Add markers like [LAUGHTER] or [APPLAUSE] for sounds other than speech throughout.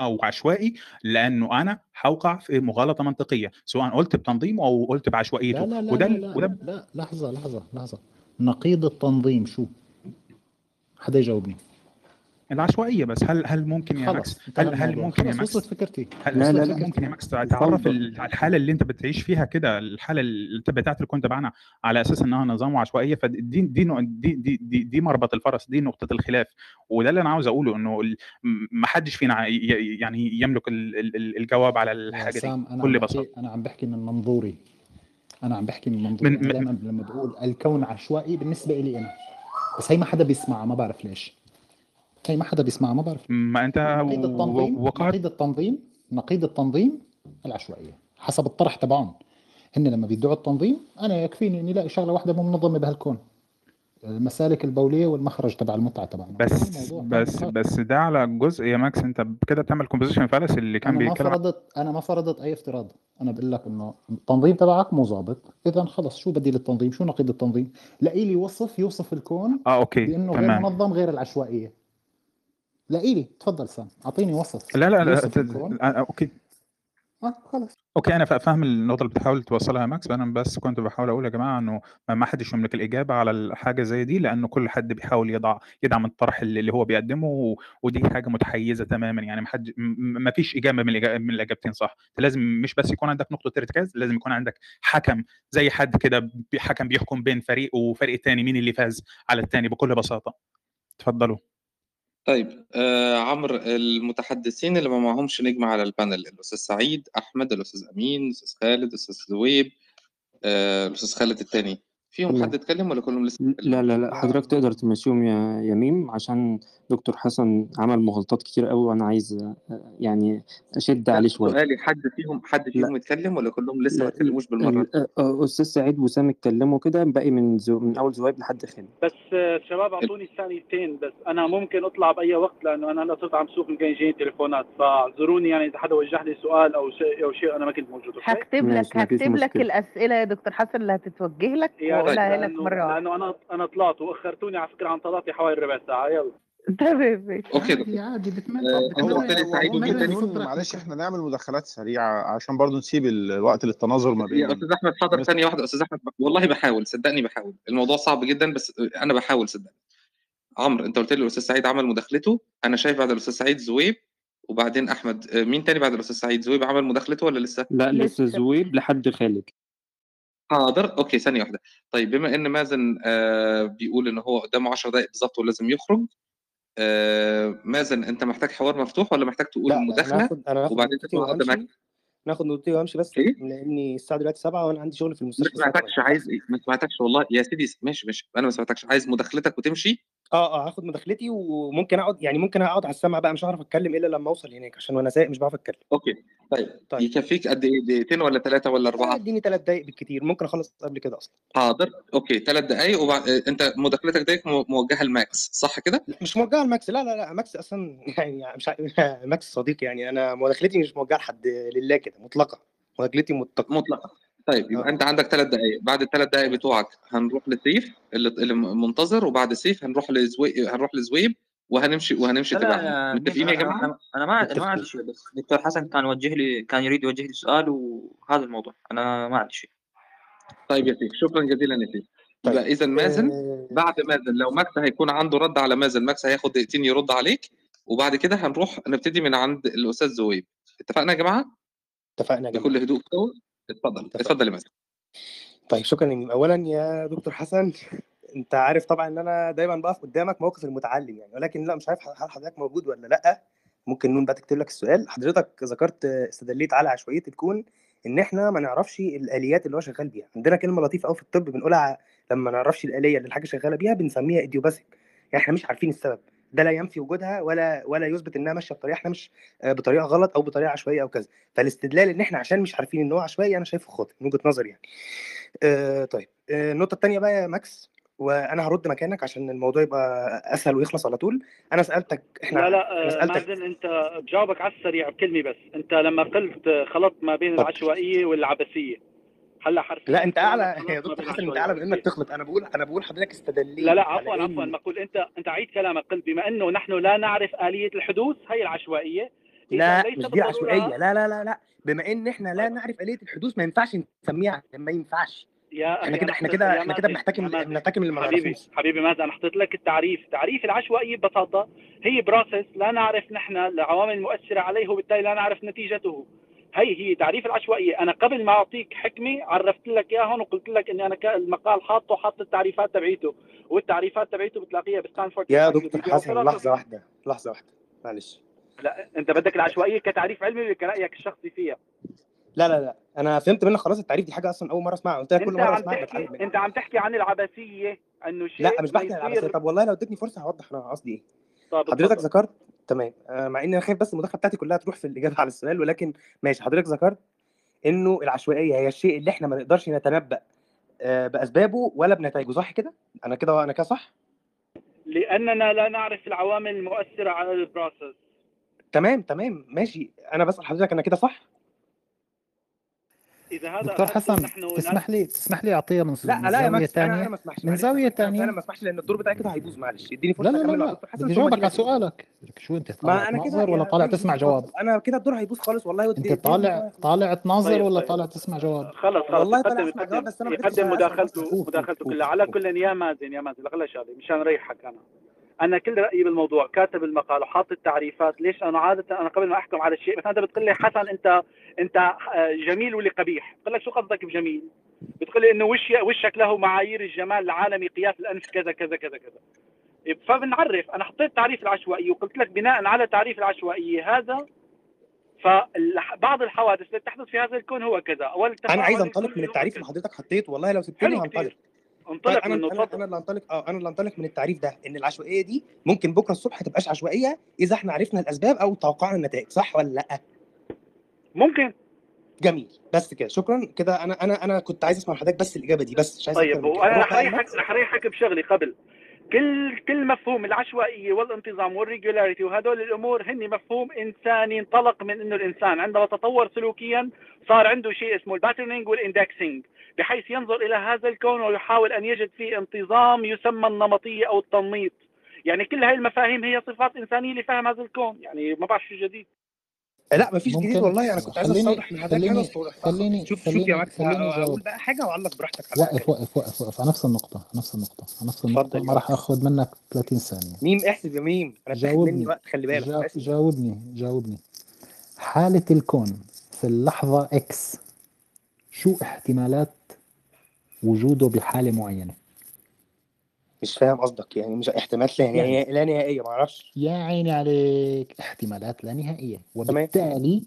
أو عشوائي، لأنه أنا هاوقع في مغالطة منطقية، سواء قُلت بتنظيمه أو قُلت لا بعشوائيته، لا لا وده لا لا وده لا لا لحظة لحظة لحظة. نقيض التنظيم شو؟ حدا يجاوبني. العشوائية بس. هل هل ممكن يا ماكس؟ هل هل ممكن يا ماكس؟ وصلت فكرتي. هل لا لا لا. ممكن يا ماكس تعرّف الفوضى ال على الحالة اللي أنت بتعيش فيها كده، الحالة اللي أنت بتاعة الكون تبعنا على أساس إنها نظام وعشوائية، فد دي دي دي دي دي مربط الفرس، دي نقطة الخلاف، وده اللي أنا عاوز أقوله إنه ال م ما حدش فينا يعني يملك ال ال ال الجواب على يا الحاجة دي سام أنا عم بكل بساطة. أنا عم باحكي من منظوري، أنا عم باحكي من منظوري، من أنا م دايمًا لمّا باقول الكون عشوائي بالنسبة إلي أنا، بس هي ما حدا بيسمعها ما بعرف ليش، هي ما حدا بيسمعها ما بعرف ما أنت نقيض التنظيم وقعت نقيض التنظيم نقيض التنظيم العشوائية، حسب الطرح تبعهم، هن لمّا بيدعوا التنظيم أنا يكفيني إني ألاقي شغلة واحدة مو منظمة بهالكون، المسالك البولية والمخرج تبع المتعة تبعنا، بس بس. بس ده على جزء يا ماكس أنت كده بتعمل composition fallacy اللي كان ما بيتكلم ع فرضت أنا ما فرضت أي افتراض، أنا باقول لك إنه التنظيم تبعك مو ضابط، إذًا خلص شو بديل التنظيم؟ شو نقيض التنظيم؟ لاقي لي وصف يوصف الكون آه okay، بإنه غير. منظم غير العشوائية. لاقي لي، تفضل سام، أعطيني وصف لا، لا، لا. آه خلص. okay أنا ف فاهم النقطة اللي بتحاول توصّلها يا ماكس، أنا بس كنت باحاول أقول يا جماعة إنه ما حدش يملك الإجابة على الحاجة زي دي، لأنه كل حد بيحاول يضع يدعم الطرح اللي هو بيقدّمه، ودي حاجة متحيزة تمامًا، يعني ما حد ما فيش إجابة من من الإجابتين صح، لازم مش بس يكون عندك نقطة إرتكاز، لازم يكون عندك حَكَم زي حد كده حَكَم بيحكم بين فريق وفريق تاني مين اللي فاز على التاني بكل بساطة. اتفضلوا. طيب آآ عمرو المتحدثين اللي ما معاهمش نجم على الpanel الأستاذ سعيد، أحمد، الأستاذ أمين، الأستاذ خالد، الأستاذ زويب، آآ الأستاذ خالد التاني، فيهم. حد اتكلم والّا كلّهم لسه لا، لا، لأ، حضرتك تقدر تمشّيهم يا يا ميم عشان دكتور حسن عمل مغالطات كتير أوي وأنا عايز أ يعني لأ عليه شوية. سؤالي حد فيهم حد. فيهم اتكلم والّا كلّهم لسه ما اتكلموش بالمرّة؟ ال أ أ أستاذ سعيد وسام اتكلموا كده، باقي من زو من أول زويب لحد خالد. بس شباب أعطوني ثانيتين بس أنا ممكن أطلع بأي وقت لأنه أنا هلا صرت عم سوق يمكن يجيني تليفونات فاعذروني يعني إذا حدا وجه لي سؤال أو شيء أو شيء أنا ما كنت موجود؟ هكتب لك هكتب لك. الأسئلة يا دكتور حسن اللي هتتوجه لك يا لك لأنه مرة واحدة. لأنه أنا أنا طلعت وأخرتوني على فكرة عن طلعتي حوالي ربع ساعة يلا تمام ماشي. okay عادي. عادي بتمنى نكون معلش. إحنا نعمل مداخلات سريعة عشان برضه نسيب الوقت للتناظر ما بين أستاذ أحمد حاضر الناس ثانية واحدة، أستاذ أحمد والله باحاول صدّقني باحاول، الموضوع صعب جدًا بس أنا باحاول صدّقني. عمرو أنت قُلت لي الأستاذ سعيد عمل مداخلته، أنا شايف بعد الأستاذ سعيد زويب وبعدين أحمد، آآ مين تاني بعد الأستاذ سعيد؟ زويب عمل مداخلته والّا لسه؟ الأستاذ لسه. زويب لحد خالد. حاضر، أوكي ثانية واحدة. طيب بما إن مازن آآ بيقول إن هو قدّامه 10 دقايق بالضبط ولازم يخرج، آآ مازن أنت محتاج حوار مفتوح والّا محتاج تقول أنا المداخلة هاخد هاخد وبعدين تطلع وهامشي، ناخد نقطتي وهامشي بس إيه؟ لإني الساعة دلوقتي 07:00 وأنا عندي شغل في ما المستشفى الساعة سمعتكش 08:00 عايز إيه؟ ما سمعتكش والله يا سيدي ماشي، ماشي، أنا ما سمعتكش، عايز مداخلتك وتمشي؟ آه، آه، هاخد مداخلتي وممكن أقعد يعني ممكن أقعد على السمع بقى مش هاعرف أتكلم إلا لمّا أوصل هناك، عشان وأنا سايق مش باعرف أتكلم. okay، طيب طيب. يكفّيك قد إيه، دقيقتين والّا 3 والّا آه، 4؟ ادّيني 3 دقايق بالكتير، ممكن أخلّص قبل كده أصلًا. حاضر، okay 3 دقايق وبع آآ أنت مداخلتك ديّة م موجهة لماكس صح كده؟ لأ، مش موجهة لماكس لا، لا، لأ، ماكس أصلًا [LAUGHS] يعني مش ع [LAUGHS] ماكس صديقي يعني أنا مداخلتي مش موجهة لحد لله كده مطلقة، مداخلتي متقة. مطلقة. طيب يبقى آه. أنت عندك 3 دقايق، بعد ال3 دقايق تمام. بتوعك هنروح لسيف اللي اللي م منتظر وبعد سيف هنروح لزوي هنروح لزويب وهنمشي وهنمشي تبعهم، ميم متفقين يا أنا جماعة؟ أنا ما أنا ما. عندي شيء بس دكتور حسن كان وجه لي كان يريد يوجه لي سؤال وهذا الموضوع أنا ما عندي شيء طيب يا سيف، شكرًا جزيلًا يا سيف. طيب. يبقى إذًا مازن آآ بعد مازن لو ماكس هيكون عنده رَد على مازن، ماكس هياخد دقيقتين يرُد عليك وبعد كده هنروح نبتدي من عند الأستاذ زويب، اتفقنا يا جماعة؟ اتفقنا يا جماعة. بكل هدوء كده اتفضل،. اتفضل يا مازن. طيب شكرًا. أولًا يا دكتور حسن أنت عارف طبعًا إن أنا دايمًا باقف قدّامك موقف المتعلم يعني، ولكن لأ مش عارف هل حضرتك موجود والّا لأ، ممكن نون بقى تكتب لك السؤال. حضرتك ذكرت استدليت على عشوائية الكون إن إحنا ما نعرفش الآليات اللي هو شغال بيها، عندنا كلمة لطيفة أوي في الطب بنقولها لمّا ما نعرفش الآلية اللي الحاجة شغالة بيها بنسميها idiopathic يعني إحنا مش عارفين السبب، ده لا ينفي وجودها ولا ولا يثبت إنها ماشية بطريقة إحنا مش آآ بطريقة غلط أو بطريقة عشوائية أو كذا، فالاستدلال إن إحنا عشان مش عارفين إن هو عشوائي أنا شايفه خاطئ من وجهة نظري يعني. آآ طيب. آآ النقطة التانية بقى يا ماكس وأنا هارُد مكانك عشان الموضوع يبقى أسهل ويخلص على طول، أنا سألتك إحنا لا لا آه، سألتك مازن أنت بجاوبك على السريع بكلمة بس. أنت لما قلت خلطت ما بين. العشوائية والعبثية. هلا حرفيا لأ أنت أعلى. خلطت يا ما دكتور حسن العشوائيه أعلى بإنك والعبثيه تخلط، أنا باقول أنا باقول لحضرتك استدليت لا لا عفوا عفوا. إن بقول انت أنت عيد كلامك قلت بما إنه نحن لا نعرف آلية الحدوث هي العشوائية. لا مش دي العشوائيه لا لا لا لا. بما إن إحنا لا نعرف آلية الحدوث ما ينفعش نسميها ما ينفعش. يا إحنا كده إحنا كده إحنا كده بنحتكم. بنحتكم اللي ما حبيبي حبيبي مازن أنا حطيت لك التعريف. تعريف العشوائيه ببساطة. هي بروسيس لا نعرف نحن العوامل المؤثرة عليه وبالتالي لا نعرف نتيجته. هي هي تعريف العشوائية. أنا قبل ما أعطيك حكمه عرفت لك اياهم وقلت لك إني أنا المقال حاطه حاط التعريفات تبعيته والتعريفات تبعيته بتلاقيها بستانفورد. يا دكتور حسن. لحظة واحدة لحظة واحدة معلش. لا أنت بدك العشوائية كتعريف علمي ولا كرايك الشخصي فيها. لا لا لا أنا فهمت منك خلاص التعريف دي حاجة أصلا أول مرة أسمعها قلت لك كل مرة عم أسمعها أنت عم تحكي عن العبثيه إنه شيء لا مش بحكي عن العبثيه طب والله لو اديتني فرصة هوضح أنا قصدي إيه. طب حضرتك. ذكرت تمام. آه، مع إن أنا خايف بس المداخله بتاعتي كلها تروح في الإجابة على السؤال ولكن ماشي حضرتك ذكرت إنه العشوائية هي الشيء اللي إحنا ما نقدرش نتنبأ آه، بأسبابه ولا بنتائجه صح كده؟ أنا كده أنا كده صح؟ لأننا لا نعرف العوامل المؤثرة على البروسيس تمام تمام ماشي. أنا بسأل حضرتك أنا كده صح؟ إذا هذا دكتور حسن نحن تسمح لي تسمح لي اعطيها من لا من لا يا زاوية ماكس أنا أنا ثانية ما اسمحش من زاوية أنا- أنا ثانية ما اسمحش لأن الدور بتاعي كده هيبوظ معلش. اديني لا فرصة لا لا لا حسن بدي ثم جاوبك أجيب على لك. سؤالك. شو أنت طالع ما أنا كده تناظر ولا يا- طالع تسمع. جواب؟ أنا كده الدور هيبوظ خالص والله أنت طالع طالع تناظر طيب، ولا طيب. طالع تسمع جواب؟ خلص خلص والله طالع أسمع جواب، بس قدرتش يقدم مداخلته. مداخلته كلها. على. كل يا مازن يا مازن غلا شغله مشان ريحك أنا. أنا كل رأيي بالموضوع كاتب المقال وحاط التعريفات. ليش؟ أنا عادة أنا قبل ما أحكم على الشيء مثلا أنت بتقول لي حسن أنت أنت آه، جميل ولا قبيح؟ بقول لك شو قصدك بجميل؟ بتقول لي إنه وش وشك له معايير الجمال العالمي قياس الأنف كذا كذا كذا كذا. فبنعرف. أنا حطيت تعريف العشوائيه وقلت لك بناء على تعريف العشوائيه هذا فبعض الحوادث التي تحدث في هذا الكون هو كذا. أول أنا عايز أنطلق من التعريف. اللي حضرتك حطيته والله لو سبتني هنطلق. انطلق أنا منه أنا تفضل أنا اللي انطلق آه أنا اللي انطلق من التعريف ده إن العشوائية دي ممكن بكرة الصبح تبقاش عشوائية إذا إحنا عرفنا الأسباب أو توقعنا النتائج صح ولا لأ؟ ممكن. جميل. بس كده شكرا. كده أنا أنا أنا كنت عايز أسمع من حضرتك بس الإجابة دي بس مش عايز طيب من. وأنا رح اريحك. رح اريحك بشغلي قبل. كل كل مفهوم العشوائية والانتظام والريجولاريتي وهدول الأمور هن مفهوم إنساني انطلق من إنه الإنسان عندما تطور سلوكيا صار عنده شيء اسمه ال patterning وال indexing بحيث ينظر إلى هذا الكون ويحاول أن يجد فيه انتظام يسمى النمطية أو التنميط. يعني كل هاي المفاهيم هي صفات إنسانية لفهم هذا الكون. يعني ما بعرف شو جديد. لا مفيش جديد ممكن- والله. أنا كنت عايز أستوضح من حاجة خليني- خليني- شوف شوف يا ماكس خليني أقول. بقى حاجة واعلق براحتك على وقف. وقف وقف وقف. على نفس النقطة نفس النقطة على نفس النقطة. اتفضل ما راح اخذ منك 30 ثانية. ميم احسب يا ميم. أنا جاوبني. مني وقت خلي بالك. جاوبني جاوبني. حالة الكون في اللحظة إكس شو احتمالات وجوده بحالة معينة؟ مش فاهم قصدك يعني مش احتمالات لا نهائية لا نهائية ما أعرفش. يا عيني عليك احتمالات لا نهائية. وبالتالي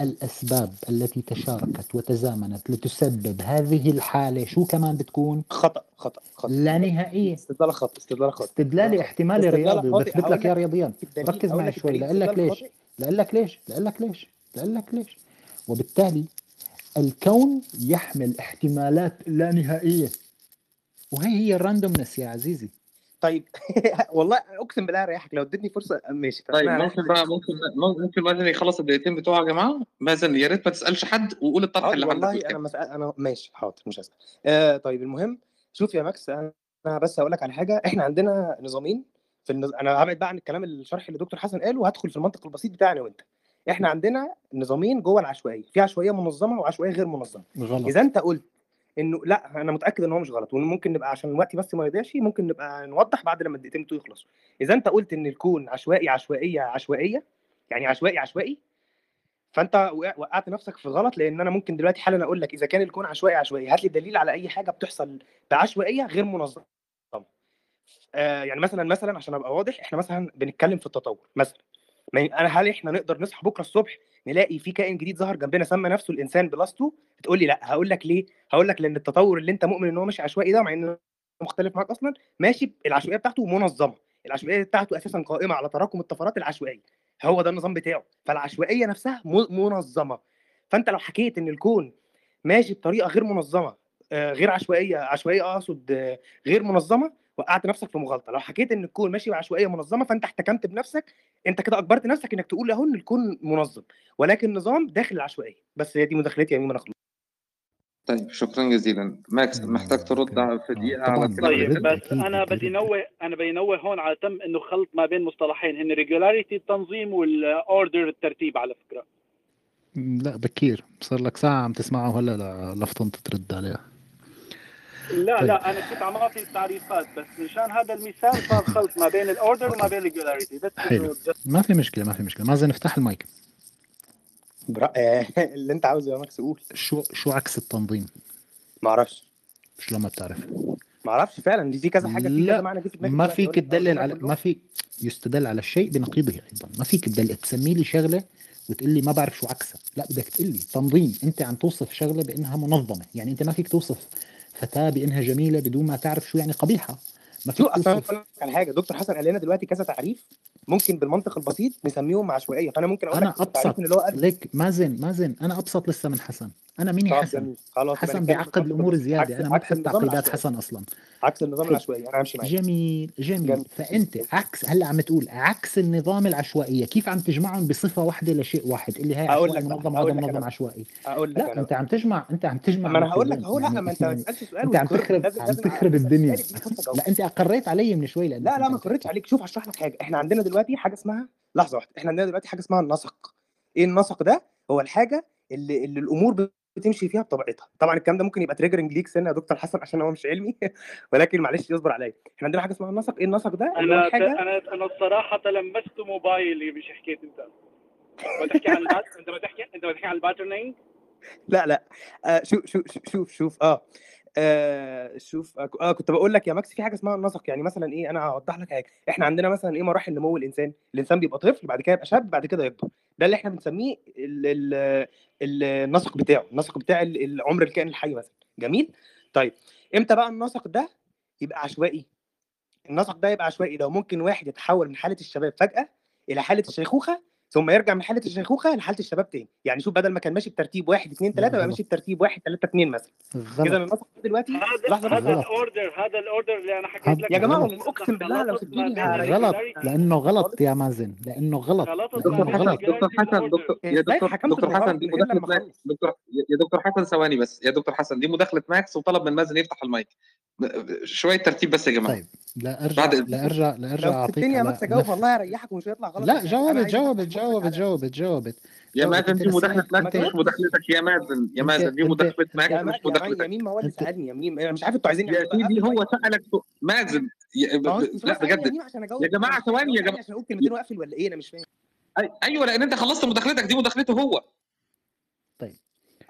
الأسباب التي تشاركت وتزامنت لتسبب هذه الحالة شو كمان بتكون؟ خطأ خطأ خطأ. لا نهائية. استدلال خطا استدلال خطا استدلالي احتمالي استدلال رياضي. بثبت لك يا رياضيان. الدليل- ركز معي شوي لأقول لك ليش. لأقول لك ليش لأقول لك ليش؟ لأقول لك ليش؟ وبالتالي الكون يحمل احتمالات لا نهائية. وهي هي ال randomness يا عزيزي. طيب [LAUGHS] والله أقسم بالله ريحك لو اديتني فرصة ماشي طيب ممكن بقى ممكن ممكن مازن يخلص الدقيقتين بتوعه يا جماعة مازن يا ريت ما تسألش حد وقول الطرح حاضر اللي عندك والله أنا. مسأل أنا ماشي حاضر مش هسأل. آه طيب المهم شوف يا ماكس أنا أنا بس هقول لك على حاجة. [LAUGHS] إحنا عندنا نظامين في النظ... أنا هبعد بقى عن الكلام الشرح اللي دكتور حسن قاله وهدخل في المنطق البسيط بتاعنا وأنت. إحنا عندنا نظامين جوه العشوائية في عشوائية منظمة وعشوائية غير منظمة. غلط. إذا أنت قلت إنه لا أنا متأكد إن هو مش غلط وممكن نبقى عشان وقتي بس ما يضيعش ممكن نبقى نوضح بعد لما الدقيقتين بتوعي يخلصوا. إذا أنت قلت إن الكون عشوائي عشوائية عشوائية يعني عشوائي عشوائي فأنت وقع- وقعت نفسك في غلط لأن أنا ممكن دلوقتي حالا أقول لك إذا كان الكون عشوائي عشوائي هات لي دليل على أي حاجة بتحصل بعشوائية غير منظمة. آه يعني مثلا مثلا عشان أبقى واضح إحنا مثلا بنتكلم في التطور مثلا. أنا هل إحنا نقدر نصحى بكرة الصبح نلاقي في كائن جديد ظهر جنبنا سمى نفسه الإنسان بلاسته تقول لي لأ هقول لك ليه؟ هقول لك لأن التطور اللي أنت مؤمن إن هو ماشي عشوائي ده مع ان أنا مختلف معاك أصلا ماشي العشوائية بتاعته منظمة. العشوائية بتاعته أساسا قائمة على تراكم الطفرات العشوائية. هو ده النظام بتاعه. فالعشوائية نفسها منظمة. فأنت لو حكيت إن الكون ماشي بطريقة غير منظمة آه، غير عشوائية عشوائية أقصد آه، غير منظمة وقعت نفسك في مغالطة. لو حكيت إن الكون ماشي بعشوائية منظمة فأنت احتكمت بنفسك أنت كده أجبرت نفسك إنك تقول أهو إن الكون منظم. ولكن نظام داخل العشوائية. بس هي دي مداخلتي يا ميمون أخلص. طيب شكرا جزيلا. ماكس محتاج ترد في آه، دقيقة على طيب بس أنا بدي نوه أنا بدي نوه هون على تم إنه خلط ما بين مصطلحين. هن regularity التنظيم وال order الترتيب على فكرة. لا بكير. صار لك ساعة عم تسمعه هلا لفطنت ترد عليها. لا طيب. لا أنا كنت عم أعطي التعريفات بس مشان هذا المثال صار خلط ما بين ال order وما بين ال regularity بس حلو. ما في مشكلة ما في مشكلة. مازن افتح المايك. برا... [LAUGHS] اللي أنت عاوزه يا ماكس قول. شو شو عكس التنظيم؟ ما أعرفش. شلون ما بتعرف؟ ما أعرفش فعلا دي في كذا حاجة في كذا لا معنى في ما فيك تدلل على ما في يستدل على الشيء بنقيضه أيضا. ما فيك تدل تسمي لي شغلة وتقول لي ما بعرف شو عكسها. لا بدك تقول لي تنظيم. أنت عم توصف شغلة بأنها منظمة. يعني أنت ما فيك توصف فتاه بانها جميلة بدون ما تعرف شو يعني قبيحة. ما فيك أصلا على حاجة. دكتور حسن قال لنا دلوقتي كذا تعريف ممكن بالمنطق البسيط نسميهم عشوائية. فأنا ممكن أقول أنا لك ابسط اللي هو ليك مازن مازن أنا أبسط لسه من حسن. أنا مين حسن. خلاص حسن بيعقد الأمور زيادة. أنا ما النظام تعقيدات حسن أصلا. عكس النظام العشوائي أنا همشي معاك. جميل جميل. جميل. فأنت عكس هلأ عم تقول عكس النظام العشوائية. كيف عم تجمعهم بصفة واحدة لشيء واحد؟ اللي هي أقول عشوائي لك منظم لك منظم عشوائي. أقول لك لا أنت عم تجمع أنت عم تجمع ما أنا هقول لك اهو لا يعني ما أنت ما يعني تسالش سؤال أنت عم تخرب عم تخرب الدنيا. لا أنت اقريت علي من شوي لا لا ما عم قريتش عليك. شوف هشرح لك حاجة. إحنا عندنا دلوقتي حاجة اسمها لحظة واحدة. إحنا عندنا دلوقتي حاجة اسمها النسق. إيه النسق ده؟ هو الحاجة اللي اللي الأمور بتمشي فيها بطبيعتها. طبعا الكلام ده ممكن يبقى triggering ليك سنة يا دكتور حسن عشان هو مش علمي. [LAUGHS] ولكن معلش اصبر عليا. إحنا عندنا حاجة اسمها النسق. إيه النسق ده؟ أنا الحاجة أنا أنا الصراحة تلمست موبايلي مش حكيت أنت. بتحكي عن ال pat... أنت بتحكي أنت بتحكي عن ال patterning؟ لا لا. آه شوف شوف شوف شوف. آه. آه شوف آه، كنت بقول لك يا ماكس في حاجة اسمها النسق يعني مثلا إيه أنا هوضح لك حاجة. إحنا عندنا مثلا إيه مراحل نمو الإنسان. الإنسان بيبقى طفل بعد كده يبقى شاب بعد كده يكبر. ده اللي إحنا بنسميه ال ال ال النسق بتاعه. النسق بتاع ال- العمر الكائن الحي مثلا. جميل؟ طيب إمتى بقى النسق ده يبقى عشوائي؟ النسق ده يبقى عشوائي لو ممكن واحد يتحول من حالة الشباب فجأة إلى حالة الشيخوخة ثم يرجع من حالة الشيخوخة لحالة الشباب تاني. يعني شوف بدل ما كان ماشي بترتيب واحد اثنين لا ثلاثة بقى غلط ماشي بترتيب واحد ثلاثة اثنين مثلا. إذا غلط النسق دلوقتي هذا لحظة هذا ال order هذا ال order اللي أنا حكيت هذا لك يا جماعة أقسم بالله لو ما سبتوني غلط. لأنه غلط يا مازن. لأنه غلط. ما دكتور حسن دكتور حسن. دكتور يا دكتور دكتور حسن دي أخلص. دكتور يا دكتور حسن ثواني بس. يا دكتور حسن دي مداخلة ماكس وطلب من مازن يفتح المايك. شوية ترتيب بس يا جماعة. طيب لا ارجع بعد لا ارجع لا أرجع أعطيك سبتني يا على ماكس أجاوب نف... والله هريحك ومش هيطلع غلط. لا أنا جاوبت جاوبت جاوبت جاوبت جاوبت يا مازن دي مداخلة ما مش مداخلتك يا مازن؟ يا مازن دي مداخلة يا مش ما... يا مداخلتك مين؟ ما هو اللي أنت سالني يا مين؟ أنا مش عارف أنتوا عايزين يا سيدي هو المايك سألك مازن لا بجد. يا جماعة ثواني يا جماعة. عشان أقول كلمتين وأقفل ولا إيه؟ أنا مش فاهم. أيوه لأن أنت خلصت مداخلتك دي مداخلته هو. طيب.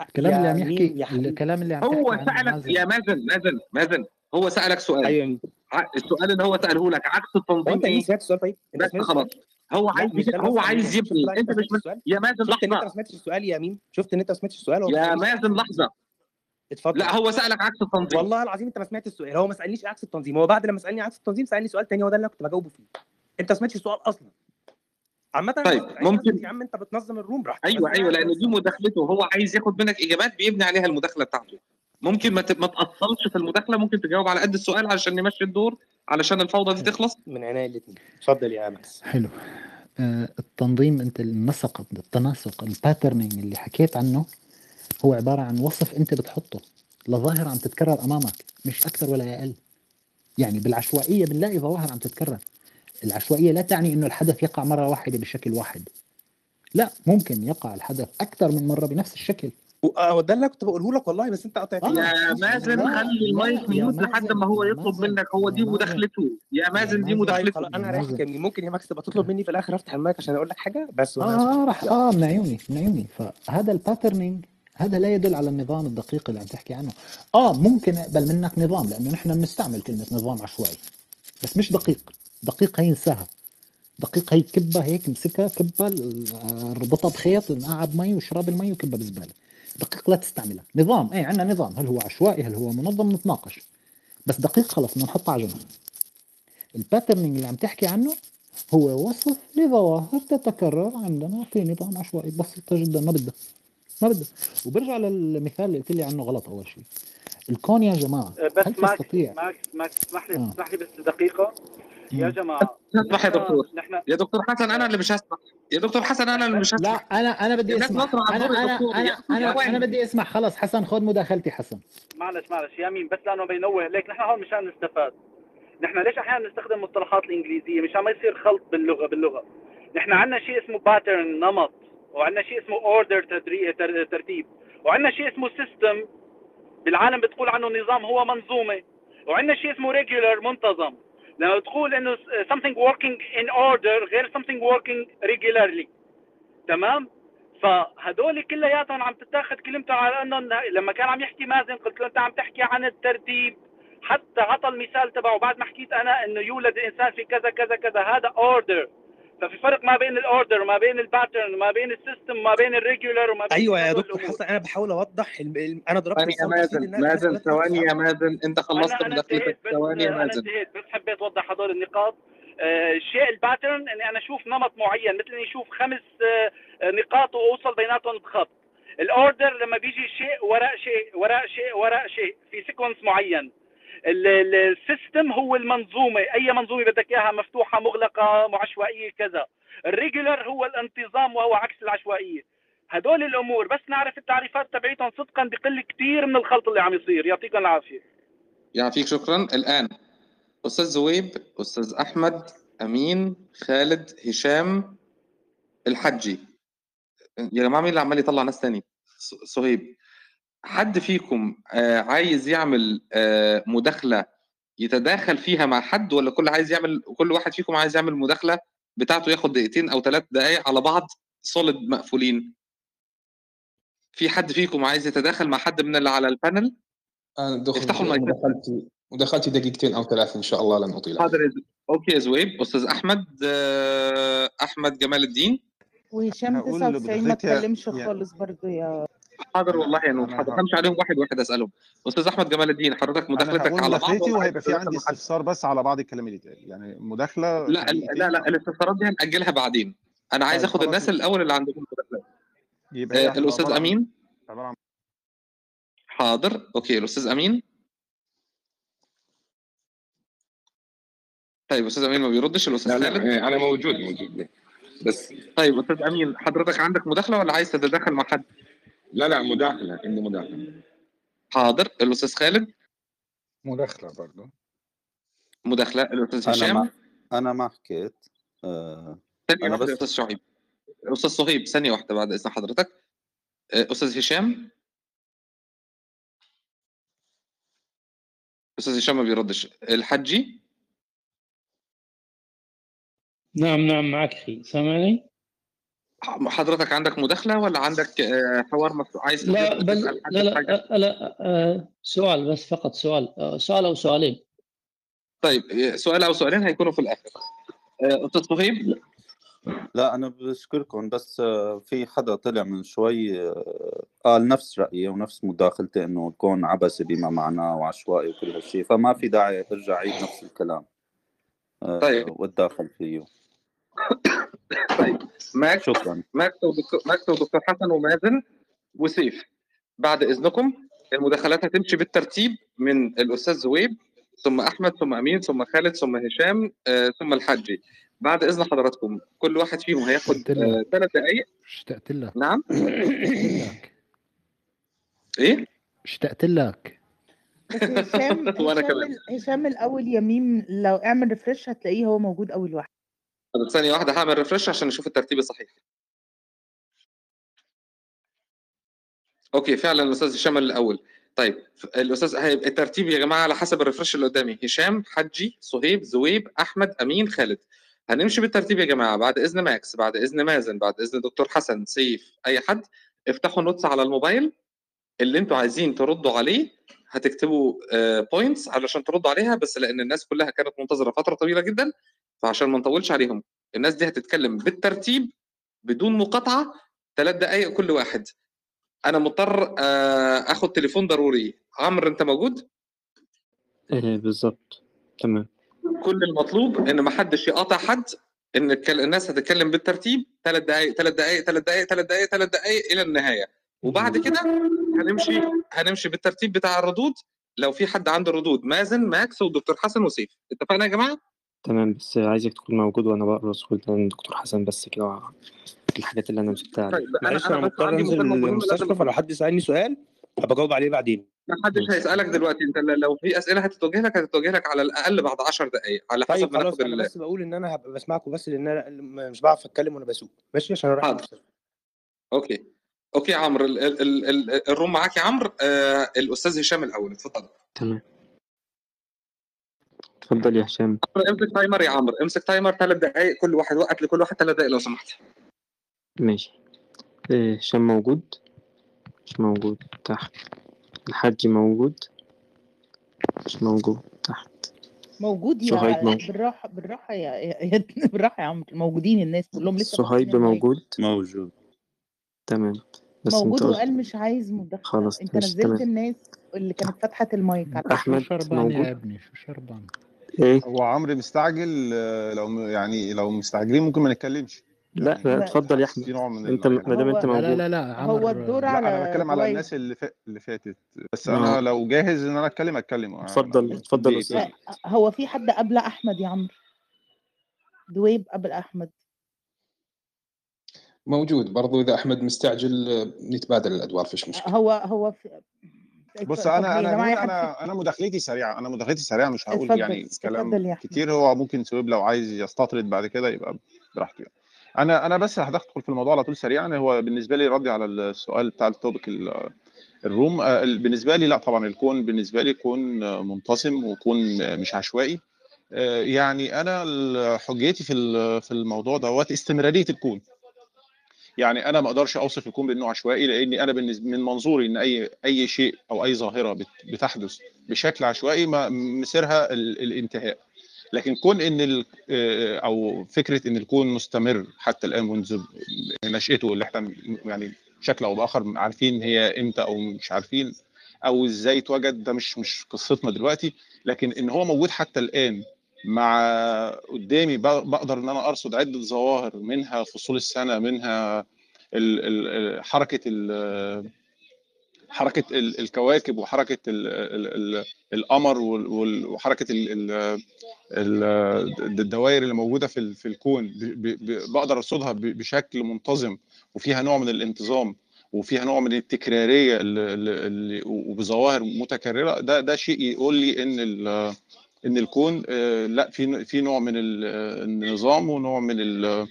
الكلام اللي يا عم يحكي الكلام اللي عم هو سألك يا مازن مازن مازن هو سألك سؤال. أيوه السؤال اللي هو سأله لك عكس هو التنظيم انت إيه؟ سمعت السؤال طيب. بس خلاص. هو عايز هو عايز يبني أنت مش سمعتش يا مازن شفت إن أنت ما سمعتش السؤال يا مين شفت إن أنت ما سمعتش السؤال يا مازن لحظة. اتفضل. لا هو سألك عكس التنظيم. والله العظيم أنت ما سمعت السؤال. هو ما سألنيش عكس التنظيم. هو بعد لما سألني عكس التنظيم سألني سؤال تاني هو ده اللي أنا كنت بجاوبه فيه. أنت ما سمعتش السؤال أصلا. عامة طيب ممكن يا عم أنت بتنظم ال room براحتك. أيوه أيوه لأن دي مداخلته. هو عايز ياخد منك إجابات بيبني عليها المداخلة بتاعته. ممكن ما ما تاصلش في المداخلة ممكن تجاوب على قد السؤال علشان نمشي الدور علشان الفوضى دي تخلص. من عينيا الاثنين اتفضل يا ماكس حلو. آه التنظيم أنت النسق التناسق ال patterning اللي حكيت عنه هو عبارة عن وصف أنت بتحطه. لظاهرة عم تتكرر أمامك مش أكثر ولا أقل. يعني بالعشوائية بنلاقي ظواهر عم تتكرر. العشوائية لا تعني إنه الحدث يقع مرة واحدة بشكل واحد. لا ممكن يقع الحدث أكثر من مرة بنفس الشكل. هو ده اللي كنت بقوله لك والله بس أنت قطعتني يا مازن لا خلي ال mic mute لحد ما هو يطلب منك. هو دي مداخلته. يا مازن دي طيب مداخلته. أنا يا مين ممكن يا ماكس تبقى تطلب مني في الآخر أفتح المايك عشان أقول لك حاجة؟ بس آه راح. آه من عيوني من عيوني فهذا ال patterning هذا لا يدل على النظام الدقيق اللي عم تحكي عنه. آه ممكن أقبل منك نظام لأنه نحن بنستعمل كلمة نظام عشوائي. بس مش دقيق. دقيق هي انساها. دقيق هي كبة هيك امسكها كبة اربطها بخيط نقعد مي وشراب المي وكبها بزباله دقيق لا تستعملها نظام إيه عندنا نظام. هل هو عشوائي هل هو منظم؟ نتناقش. بس دقيق خلص بدنا نحطه على جنب. ال patterning اللي عم تحكي عنه هو وصف لظواهر تتكرر عندنا في نظام عشوائي. بسيطة جدا ما بدها. ما بدها. وبرجع للمثال اللي قلت لي عنه غلط أول شيء. الكون يا جماعة بس هل ماكس تستطيع؟ ماكس ماكس اسمح لي آه. اسمح لي بس دقيقة. يا. جماعة اسمح يا دكتور. نحن يا دكتور حسن أنا اللي مش هسمح يا دكتور حسن أنا اللي مش لا هسمح أنا أنا بدي أسمع. أنا أنا دكتور أنا أنا وين؟ بدي أسمع. خلص حسن خذ مداخلتي حسن. معلش معلش يا مين؟ بس لأنه بينوه. ليك نحن هون مشان نستفاد. نحن ليش أحيانا نستخدم المصطلحات الإنجليزية؟ مشان ما يصير خلط باللغة باللغة. نحن عندنا شيء اسمه pattern نمط وعندنا شيء اسمه order ترتيب وعندنا شيء اسمه system بالعالم بتقول عنه نظام هو منظومة وعندنا شيء اسمه regular منتظم. لما تقول إنه something working in order غير something working regularly. تمام؟ فهدول كلياتهم عم تتاخذ كلمته على انه لما كان عم يحكي مازن قلت له أنت عم تحكي عن الترتيب. حتى عطى المثال تبعه. بعد ما حكيت أنا إنه يولد الانسان في كذا كذا كذا. هذا order ففي فرق ما بين ال order وما بين ال pattern وما بين ال system وما بين ال regular وما بين أيوه يا دكتور حسن أنا بحاول أوضح الم... الم... أنا ضربت ثواني يا مازن مازن ثواني يا مازن أنت خلصت أنا مداخلتك ثواني يا أنا مازن. انتهيت بس حبيت أوضح هدول النقاط. آه، الشيء ال pattern إني أنا أشوف نمط معين مثل إني أشوف خمس آه، نقاط وأوصل بيناتهم بخط. ال order لما بيجي شيء وراء شيء وراء شيء وراء شيء في sequence معين. ال system هو المنظومة. أي منظومة بدك إياها؟ مفتوحة مغلقة عشوائيه كذا. ال regular هو الانتظام وهو عكس العشوائية. هدول الأمور بس نعرف التعريفات تبعيتهم صدقا بقل كثير من الخلط اللي عم يصير. يعطيكم العافية. يعطيك شكرا. الآن أستاذ زويب أستاذ أحمد أمين خالد هشام الحجي. يا جماعة مين اللي عمال يطلع ناس تاني؟ س- صهيب. حد فيكم آه، عايز يعمل آه، مداخلة يتداخل فيها مع حد ولا كل عايز يعمل كل واحد فيكم عايز يعمل مداخلة بتاعته ياخد دقيقتين أو ثلاث دقائق على بعض solid مقفولين؟ في حد فيكم عايز يتداخل مع حد من اللي على ال panel أنا افتحوا المايكات. مداخلتي مداخلتي دقيقتين أو ثلاث إن شاء الله لن أطيل. حاضر يا زويب. okay يا زويب أستاذ أحمد آه، أحمد جمال الدين. وهشام هقول 99 ما اتكلمش يا- خالص برضو يا حاضر والله يا نور حاضر. همشي عليهم واحد واحد أسألهم. أستاذ أحمد جمال الدين حضرتك مداخلتك على بعض؟ وهيبقى في عندي؟ استفسار بس على بعض الكلام اللي اتقال يعني مداخلة لا لا لا الاستفسارات دي هنأجلها بعدين. أنا عايز طيب أخد الناس الأول اللي عندهم مداخلات يبقى آه، الأستاذ أمين. عن حاضر. أوكي الأستاذ أمين. طيب أستاذ أمين ما بيردش الأستاذ لا لا خالد؟ إيه، أنا موجود موجود. بس طيب أستاذ أمين حضرتك عندك مداخلة ولا عايز تتدخل مع حد؟ لا لا مداخلة عندي مداخلة. حاضر. الأستاذ خالد؟ مداخلة برضو. مداخلة. الأستاذ هشام؟ ما أنا ما حكيت. آه أنا واحدة بس يا أستاذ شعيب. أستاذ صهيب ثانية واحدة بعد إذن حضرتك. آه، أستاذ هشام؟ أستاذ هشام ما بيردش. الحجي نعم نعم معك أخي سامعني؟ حضرتك عندك مداخلة ولا عندك آه، حوار مفتوح عايز لا بل لا لا آه، لا آه، سؤال بس فقط سؤال سؤال أو سؤالين. طيب سؤال أو سؤالين هيكونوا في الآخر. أستاذ صهيب لا. أنا بشكركم بس في حدا طلع من شوي قال نفس رأيي ونفس مداخلتي إنه الكون عبثي بما معناه وعشوائي وكل هالشيء فما في داعي أرجع أعيد نفس الكلام طيب. وأتداخل فيه. طيب. ماكس شكرا. ماكس ودكتور ماكس ودكتور حسن ومازن وسيف. بعد إذنكم المداخلات هتمشي بالترتيب من الأستاذ زويب ثم أحمد ثم أمين ثم خالد ثم هشام آه، ثم الحجي بعد إذن حضراتكم كل واحد فيهم هياخد لك. ثلاث دقائق اشتقت لك. نعم. إيه؟ اشتقت لك. بس هشام [LAUGHS] وأنا كمان. هشام الأول يمين لو اعمل refresh هتلاقيه هو موجود أول واحد. طب ثانية واحدة هعمل refresh عشان نشوف الترتيب الصحيح. okay فعلا الأستاذ هشام الأول. طيب الأستاذ هيبقى الترتيب يا جماعة على حسب ال refresh اللي قدامي. هشام حجي صهيب زويب أحمد أمين خالد. هنمشي بالترتيب يا جماعة. بعد إذن ماكس بعد إذن مازن بعد إذن دكتور حسن سيف أي حد افتحوا notes على الموبايل. اللي أنتوا عايزين تردوا عليه هتكتبوا points علشان تردوا عليها بس لأن الناس كلها كانت منتظرة فترة طويلة جدا. فعشان ما نطولش عليهم. الناس دي هتتكلم بالترتيب بدون مقاطعة ثلاث دقائق كل واحد. أنا مضطر آه، آخد تليفون ضروري. عمرو أنت موجود؟ إيه بالظبط. تمام. كل المطلوب إن ما حدش يقاطع حد إن الناس هتتكلم بالترتيب ثلاث دقائق ثلاث دقائق ثلاث دقائق ثلاث دقائق ثلاث دقائق إلى النهاية. وبعد كده هنمشي هنمشي بالترتيب بتاع الردود. لو في حد عنده ردود مازن ماكس ودكتور حسن وسيف. اتفقنا يا جماعة؟ تمام بس عايزك تكون موجود وأنا بقرأ سؤال من دكتور حسن بس كده الحاجات اللي أنا مسكتها عليها. طيب أنا معلش بس مضطر عندي لازم المستشفى فلو حد سألني سؤال هبقى أجاوب عليه بعدين. ما حدش هيسألك دلوقتي أنت ل- لو في أسئلة هتتوجه لك هتتوجه لك على الأقل بعد 10 دقائق على حسب طيب ما خلاص ناخد ال... بس بقول إن أنا هبقى بسمعكم بس لأن أنا م- مش بعرف أتكلم وأنا بسوق. ماشي عشان أروح حاضر. المستشفى. okay. Okay يا عمرو ال... ال... ال... ال- ال room معاك يا عمرو؟ آه... الأستاذ هشام الأول اتفضل. تمام. اتفضل يا هشام. امسك timer يا عمرو امسك timer ثلاث دقائق كل واحد وقت لكل واحد ثلاث دقائق لو سمحت. ماشي. إيه، هشام موجود؟ مش موجود تحت. الحاج موجود؟ مش موجود تحت. موجود صهيب يا موجود. بالراحه بالراحة يا يا- بالراحة يا عم. موجودين الناس كلهم لسه صهيب. موجود؟ موجود. تمام. بس موجود انت وقال مش عايز مداخلة. خلاص انت نزلت تمام. الناس اللي كانت فتحت المايك. شربان موجود؟ يا ابني؟ شو شربان؟ إيه؟ هو عمرو مستعجل آه، لو يعني لو مستعجلين ممكن ما نتكلمش. لا لا لا. اتفضل يا أحمد. نوع من أنت ما دام هو- انت لا، لا موجود لا لا هو عمر الدور لا على أنا بتكلم على. الناس اللي ف... اللي فاتت. بس آه. أنا لو جاهز إن أنا أتكلم أتكلم. اتفضل اتفضل. أستاذ. هو في حد قبل أحمد يا عمرو؟ دويب قبل أحمد. موجود. برضو إذا أحمد مستعجل آه، نتبادل الأدوار فيش مشكلة. هو هو في بص أنا أنا أنا أنا مداخلتي سريعة أنا مداخلتي سريعة مش هقول اتفضل، يعني اتفضل كلام يا أحمد. كتير هو ممكن سويب لو عايز يستطرد بعد كده يبقى براحته يعني. أنا أنا بس هدخل في الموضوع على طول سريعا هو بالنسبة لي ردي على السؤال بتاع ال topic ال- ال room آه، بالنسبة لي لا طبعا الكون بالنسبة لي كون منتظم وكون مش عشوائي آه، يعني أنا حجتي في في الموضوع دوت استمرارية الكون يعني أنا ما أقدرش أوصف الكون بانه عشوائي لأني أنا بالنسبة من منظوري إن اي أي شيء أو أي ظاهرة بت- بتحدث بشكل عشوائي ما مسيرها ال- الانتهاء. لكن كون إن آه، أو فكرة إن الكون مستمر حتى الآن منذ نشأته اللي إحنا يعني بشكل أو بآخر عارفين هي إمتى أو مش عارفين أو إزاي اتوجد ده مش مش قصتنا دلوقتي لكن إن هو موجود حتى الآن مع قدامي بقدر إن أنا أرصد عدة ظواهر منها فصول السنة منها حركة ال حركة ال- الكواكب وحركة ال ال ال القمر وحركة ال ال ال الدوائر اللي موجودة في في الكون. بقدر أرصدها بشكل منتظم وفيها نوع من الانتظام وفيها نوع من التكرارية وبظواهر متكررة. ده ده شيء يقول لي إن إن الكون آه، لا في في نوع من ال- النظام ونوع من ال-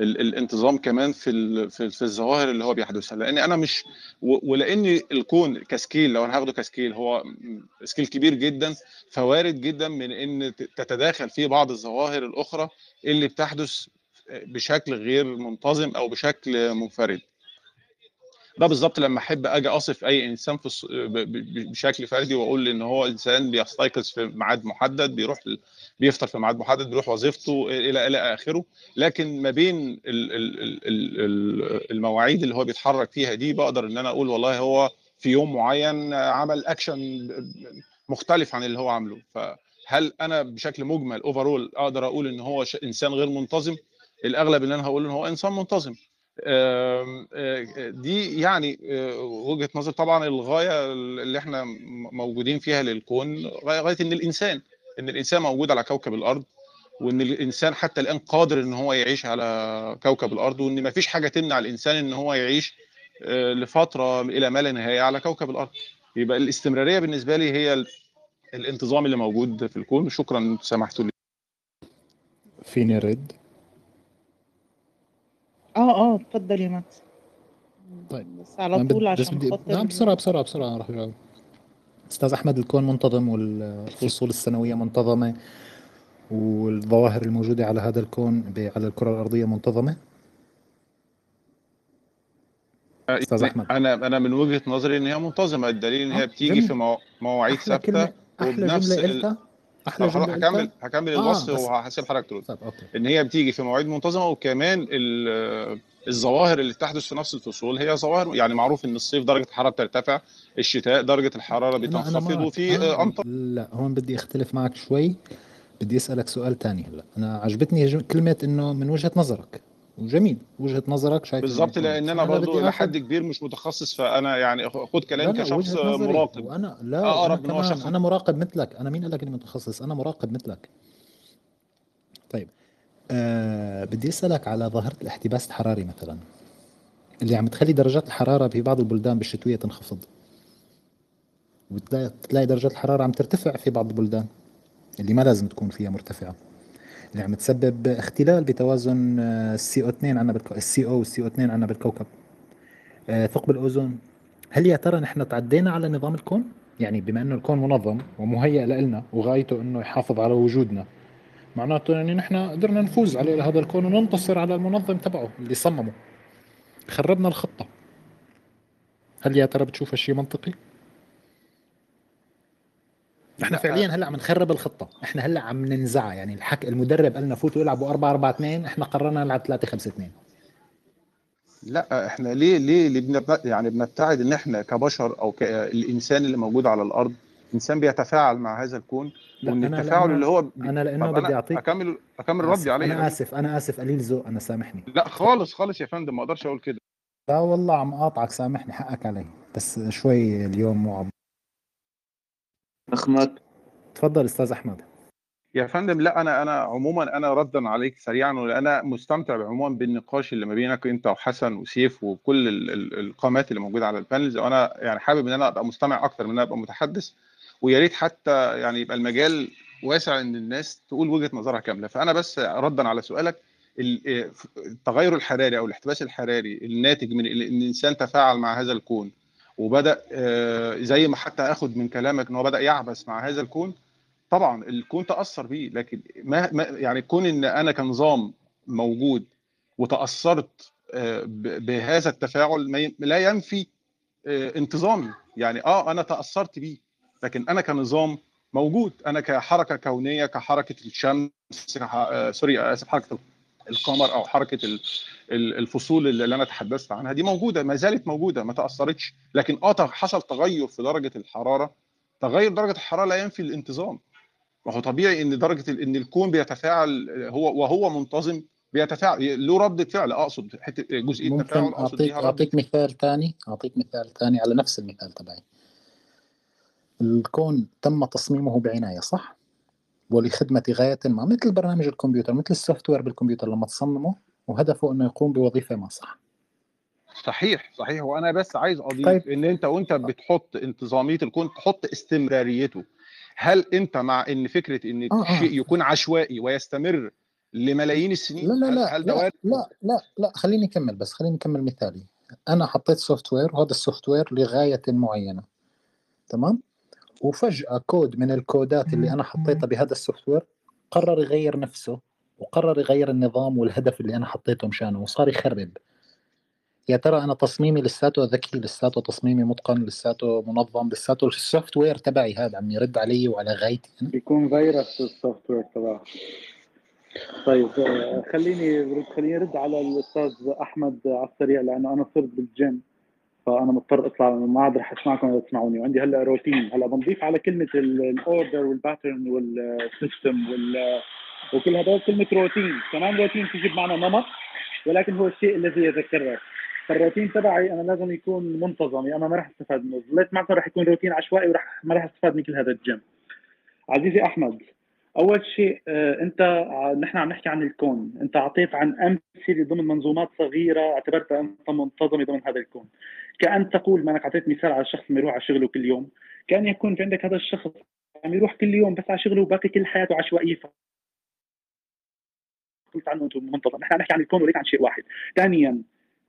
الانتظام كمان في في الظواهر اللي هو بيحدثها. لأن أنا مش ولأن الكون ك scale لو أنا هاخده ك scale هو scale كبير جدا فوارد جدا من إن تتداخل فيه بعض الظواهر الأخرى اللي بتحدث بشكل غير منتظم أو بشكل منفرد. ده بالظبط لما أحب أجي أصف أي إنسان في الص- بشكل فردي وأقول إن هو إنسان بيستيقظ في ميعاد محدد بيروح بيفطر في ميعاد محدد بيروح وظيفته إلى إلى آخره. لكن ما بين ال- ال- ال- ال- ال- المواعيد اللي هو بيتحرك فيها دي بقدر إن أنا أقول والله هو في يوم معين عمل اكشن مختلف عن اللي هو عامله. فهل أنا بشكل مجمل overall أقدر أقول إن هو إنسان غير منتظم؟ الأغلب ان أنا هقول إن هو إنسان منتظم. دي يعني وجهة نظر طبعا الغاية اللي إحنا موجودين فيها للكون غاية إن الإنسان إن الإنسان موجود على كوكب الأرض وإن الإنسان حتى الآن قادر إن هو يعيش على كوكب الأرض وإن ما فيش حاجة تمنع الإنسان إن هو يعيش لفترة إلى ما لا نهاية على كوكب الأرض. يبقى الاستمرارية بالنسبة لي هي ال- الانتظام اللي موجود في الكون. شكرا سمحتوا لي. فيني ارد آه آه اتفضل يا ماكس طيب. بس على طول عشان بدي خاطر لا بسرعة بسرعة بسرعة راح أجاوب أستاذ أحمد الكون منتظم والفصول السنوية منتظمة والظواهر الموجودة على هذا الكون ب- على الكرة الأرضية منتظمة؟ أستاذ يعني أحمد. أنا أنا من وجهة نظري إن هي منتظمة. الدليل إن آه هي بتيجي جميل. في مو- مواعيد أحلى وبنفس جملة ال... خلاص جملة هكمل قلتها. هكمل آه الوصف بس. وهسيب حضرتك ترد طيب إن هي بتيجي في مواعيد منتظمة وكمان ال- الظواهر اللي بتحدث في نفس الفصول هي ظواهر يعني معروف إن الصيف درجة الحرارة بترتفع الشتاء درجة الحرارة أنا أنا بتنخفض وفي أنا آه، امطار لا هون بدي أختلف معك شوي. بدي أسألك سؤال تاني هلأ. أنا عجبتني كلمة إنه من وجهة نظرك. وجميل وجهة نظرك شايف بالظبط لأن أنا أنا بدي إلى حد كبير مش متخصص فأنا يعني خد لا كلامي لا كشخص مراقب. وأنا لا أقرب من هو كمان شخص. أنا مراقب مثلك. أنا مين قال لك إني متخصص؟ أنا مراقب مثلك. طيب. أه بدي أسألك على ظاهرة الاحتباس الحراري مثلا اللي عم تخلي درجات الحرارة في بعض البلدان بالشتوية تنخفض. وبتلاقي تلاقي درجات الحرارة عم ترتفع في بعض البلدان اللي ما لازم تكون فيها مرتفعة. اللي عم تسبب اختلال بتوازن السي أو 2 عندنا بالكو... السي أو والسي أو 2 عندنا بالكوكب. آه، ثقب الأوزون. هل يا ترى نحن تعدينا على نظام الكون؟ يعني بما إنه الكون منظم ومهيئ لنا وغايته إنه يحافظ على وجودنا معناته يعني نحن قدرنا نفوز على هذا الكون وننتصر على المنظم تبعه اللي صممه. خربنا الخطة. هل يا ترى بتشوف هالشيء منطقي؟ إحنا لا. فعليا هلأ عم نخرب الخطة. إحنا هلأ عم ننزعها. يعني الحك المدرب قال لنا فوتوا العبوا 4 4 2 إحنا قررنا نلعب 3 5 2 لا إحنا ليه ليه ليه بنبت- يعني بنبتعد إن إحنا كبشر أو كالانسان اللي موجود على الأرض إنسان بيتفاعل مع هذا الكون لا وإن أنا التفاعل اللي هو أنا لأنه بدي أنا أعطيك اكمل أكمل ردي عليه أنا آسف أنا آسف قليل ذوق أنا سامحني. لا خالص خالص يا فندم ما أقدرش أقول كده. لا والله عم قاطعك سامحني حقك علي. بس شوي اليوم مو عم أحمد. تفضل أستاذ أحمد. يا فندم لا أنا أنا عموما أنا ردا عليك سريعا وأنا مستمتع عموما بالنقاش اللي ما بينك أنت وحسن وسيف وكل ال- ال- القامات اللي موجودة على ال panels وأنا يعني حابب إن أنا أبقى مستمع أكتر من إن أنا أبقى متحدث. ويا ريت حتى يعني يبقى المجال واسع إن الناس تقول وجهة نظرها كاملة. فأنا بس ردا على سؤالك ال- التغير الحراري أو الاحتباس الحراري الناتج من إن الإنسان تفاعل مع هذا الكون وبدأ آه، زي ما حتى آخد من كلامك إن هو بدأ يعبث مع هذا الكون طبعا الكون تأثر بيه. لكن ما يعني كون إن أنا كنظام موجود وتأثرت آه، بهذا التفاعل لا ينفي آه، انتظامي. يعني آه أنا تأثرت بيه. لكن أنا كنظام موجود. أنا كحركة كونية كحركة الشمس كح- آه، سوري آسف حركة القمر أو حركة ال- ال- الفصول اللي أنا تحدثت عنها دي موجودة ما زالت موجودة ما تأثرتش. لكن آه حصل تغير في درجة الحرارة. تغير درجة الحرارة لا ينفي الانتظام. ما هو طبيعي إن درجة إن الكون بيتفاعل هو وهو منتظم بيتفاعل. له رده فعل. أقصد حتة جزئية ممكن تفاعل اقصد اعطيك أعطيك مثال ثاني أعطيك مثال ثاني على نفس المثال تبعي. الكون تم تصميمه بعناية صح؟ ولخدمة غاية ما مثل برنامج الكمبيوتر مثل السوفت وير بالكمبيوتر لما تصممه وهدفه إنه يقوم بوظيفة ما صح؟ صحيح صحيح. وأنا بس عايز أضيف طيب. إن أنت وأنت بتحط انتظامية الكون تحط استمراريته. هل أنت مع إن فكرة إن آه، آه. الشيء يكون عشوائي ويستمر لملايين السنين؟ لا لا لا هل لا؟ لا لا لا خليني أكمل بس خليني أكمل مثالي. أنا حطيت software وهذا ال software لغاية معينة. تمام؟ وفجأة كود من الكودات اللي أنا حطيتها بهذا ال software قرر يغير نفسه وقرر يغير النظام والهدف اللي أنا حطيته مشانه وصار يخرب. يا ترى أنا تصميمي لساته ذكي لساته تصميمي متقن لساته منظم لساته ال software تبعي هذا عم يرد علي وعلى غايتي أنا. بيكون فيروس ال software تبعه. طيب آه، خليني خليني أرد على الأستاذ أحمد على السريع لأنه أنا صرت بالجيم. فأنا مضطر أطلع ما عاد رح أسمعكم ولا تسمعوني. وعندي هلأ روتين. هلأ بنضيف على كلمة ال order وال pattern وال system وال وكل هذول كلمة روتين. كمان روتين تجي بمعنى نمط ولكن هو الشيء الذي يتكرر. فالروتين تبعي أنا لازم يكون منتظم. يا اما ما رح أستفاد منه. ظليت معكم رح يكون روتين عشوائي ورح ما رح أستفاد من كل هذا الجيم. عزيزي أحمد أول شيء آه، أنت نحن عم نحكي عن الكون. أنت اعطيت عن أمثلة ضمن منظومات صغيرة اعتبرتها أنت منتظمة ضمن هذا الكون. كأن تقول ما انك اعطيت مثال على الشخص ما يروح على شغله كل يوم كأن يكون في عندك هذا الشخص عم يروح كل يوم بس على شغله وباقي كل حياته عشوائية. قلت عنه أنتم منتظم. نحن عم نحكي عن الكون وليس عن شيء واحد. ثانيا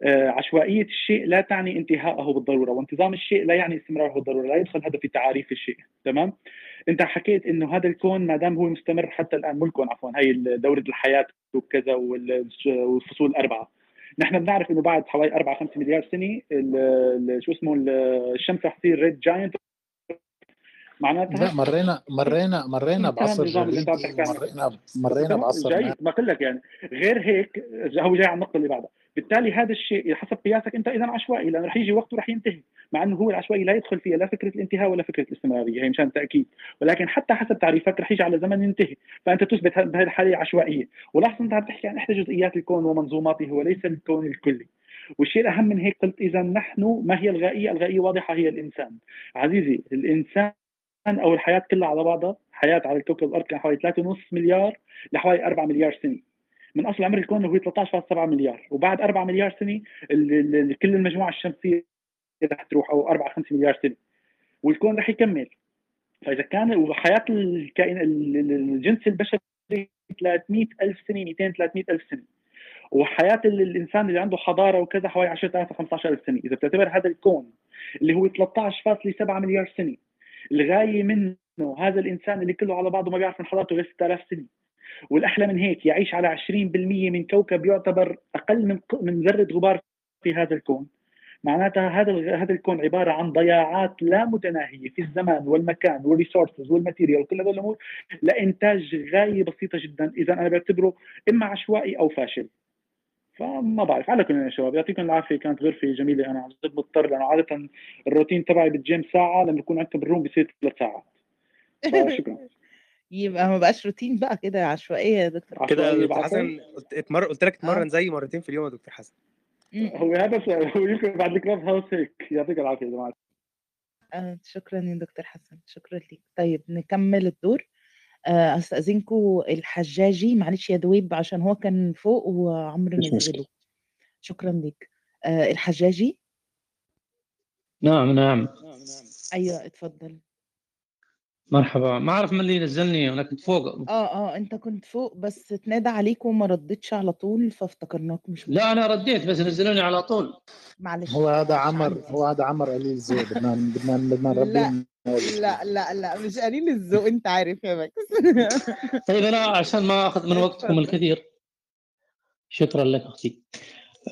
آه، عشوائية الشيء لا تعني انتهاءه بالضرورة وانتظام الشيء لا يعني استمراره بالضرورة لا يدخل هذا في تعاريف الشيء تمام انت حكيت إنه هذا الكون ما دام هو مستمر حتى الآن مو الكون عفوا هي دورة الحياة وكذا وال- والفصول الأربعة نحن بنعرف إنه بعد حوالي 4 5 مليار سنة شو اسمه ال- الشمس رح تصير ريد جاينت معناتها لا مرينا مرينا مرينا بعصر. ومرينا مرينا تمام؟ بعصر نار. ما قل لك يعني غير هيك هو جاي على النقطة اللي بعدها بالتالي هذا الشيء حسب قياسك أنت اذا عشوائي لأنه رح يجي وقت ورح ينتهي. مع إنه هو العشوائي لا يدخل فيها لا فكرة الانتهاء ولا فكرة الاستمرارية هي مشان التاكيد ولكن حتى حسب تعريفك رح يجي على زمن ينتهي. فأنت تثبت بهذه الحاله عشوائية. ولاحظ أنت عم تحكي عن إحدى جزئيات الكون ومنظوماته وليس الكون الكلي. والشيء الأهم من هيك قلت اذا نحن ما هي الغائية؟ الغائية واضحة هي الإنسان. عزيزي الإنسان أو الحياة كلها على بعضها حياة على الكوكب الأرض كان حوالي 3.5 مليار لحوالي 4 مليار سنة. من أصل عمر الكون هو 13.7 مليار وبعد 4 مليار سنة كل المجموعة الشمسية رح تروح أو 4 5 مليار سنة والكون رح يكمل. فإذا كان وحياة الكائن ال- ال- الجنس البشري 300 ألف سنة 200 300 ألف سنة. وحياة ال- الإنسان اللي عنده حضارة وكذا حوالي 10000 15 ألف سنة. إذا بتعتبر هذا الكون اللي هو 13.7 مليار سنة الغاية منه هذا الإنسان اللي كله على بعضه ما بيعرف من حضارته غير 6000 سنة. والأحلى من هيك يعيش على 20% من كوكب يعتبر أقل من من ذرة غبار في هذا الكون. معناتها هذا هذا الكون عبارة عن ضياعات لا متناهية في الزمان والمكان وال resources وال material وكل هذول الأمور لإنتاج غاية بسيطة جدا. اذا أنا بعتبره إما عشوائي أو فاشل. فما بعرف. على كل يا شباب يعطيكم العافية. كانت غرفة جميلة. أنا عن جد مضطر لأنه عادة الروتين تبعي بالجيم ساعة لما بكون عندكم بال room بصير ثلاث ساعات. [LAUGHS] فشكرا. يبقى ما بقاش روتين بقى كده عشوائية يا دكتور كده يا دكتور حسن قلت اتمر... قلت لك آه. اتمرن زي مرتين في اليوم يا دكتور حسن. م- هو هذا السؤال. هو يمكن بعد الكلاب هاوس هيك يعطيك العافية يا جماعة. آه، شكرا يا دكتور حسن. شكرا ليك. طيب نكمل الدور. آه، أستأذنكم الحجاجي. معلش يا دويب عشان هو كان فوق وعمرو مش نزله شكرا ليك. آه، الحجاجي؟ نعم نعم. أيوه اتفضل. مرحبا. ما أعرف من اللي نزلني أنا كنت فوق. آه آه أنت كنت فوق بس اتنادى عليك وما ردتش على طول فافتكرناك مش لا أنا رديت بس نزلوني على طول. معلش هو هذا عمر هو هذا عمر قليل ذوق بدنا بدنا بدنا نربيه لا لا لا لا مش قليل الذوق أنت عارف يا ماكس. [LAUGHS] طيب أنا عشان ما أخذ من وقتكم الكثير. شكرا لك أختي.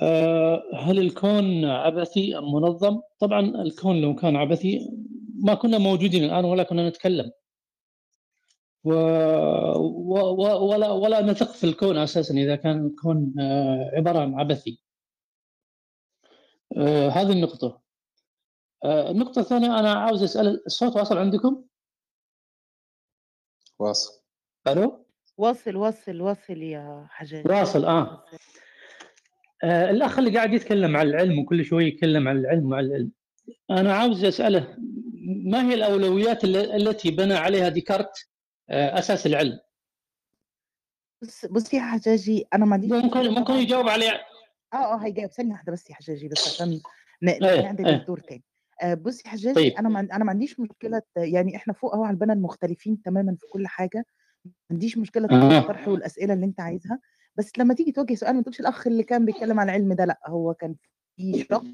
أه، هل الكون عبثي أم منظم؟ طبعا الكون لو كان عبثي ما كنا موجودين الآن ولا كنا نتكلم. و... و... و... ولا ولا نثق في الكون أساسا إذا كان الكون آه، عبارة عن عبثي. أه، هذه النقطة. أه، النقطة الثانية أنا عاوز أسأل الصوت واصل عندكم؟ واصل. ألو؟ واصل واصل واصل يا حجاج. واصل آه. آه، الأخ اللي قاعد يتكلم عن العلم وكل شوي يتكلم عن العلم وعن العلم. أنا عاوز أسأله ما هي الأولويات الل- التي بنى عليها ديكارت؟ آه، أساس العلم. بص بص يا حجاجي أنا ما عنديش ممكن ممكن يجاوب عليه. آه آه هيجاوب. ثانية واحدة بس يا حجاجي بس عشان ن- إيه نعدل إيه. الدور تاني. آه بص يا حجاجي طيب. أنا ما أنا ما عنديش مشكلة يعني إحنا فوق أهو على البنات مختلفين تماما في كل حاجة. ما عنديش مشكلة آه الطرح والأسئلة اللي أنت عايزها. بس لما تيجي توجه سؤال ما تقولش الأخ اللي كان بيتكلم عن العلم ده لأ هو كان في شخص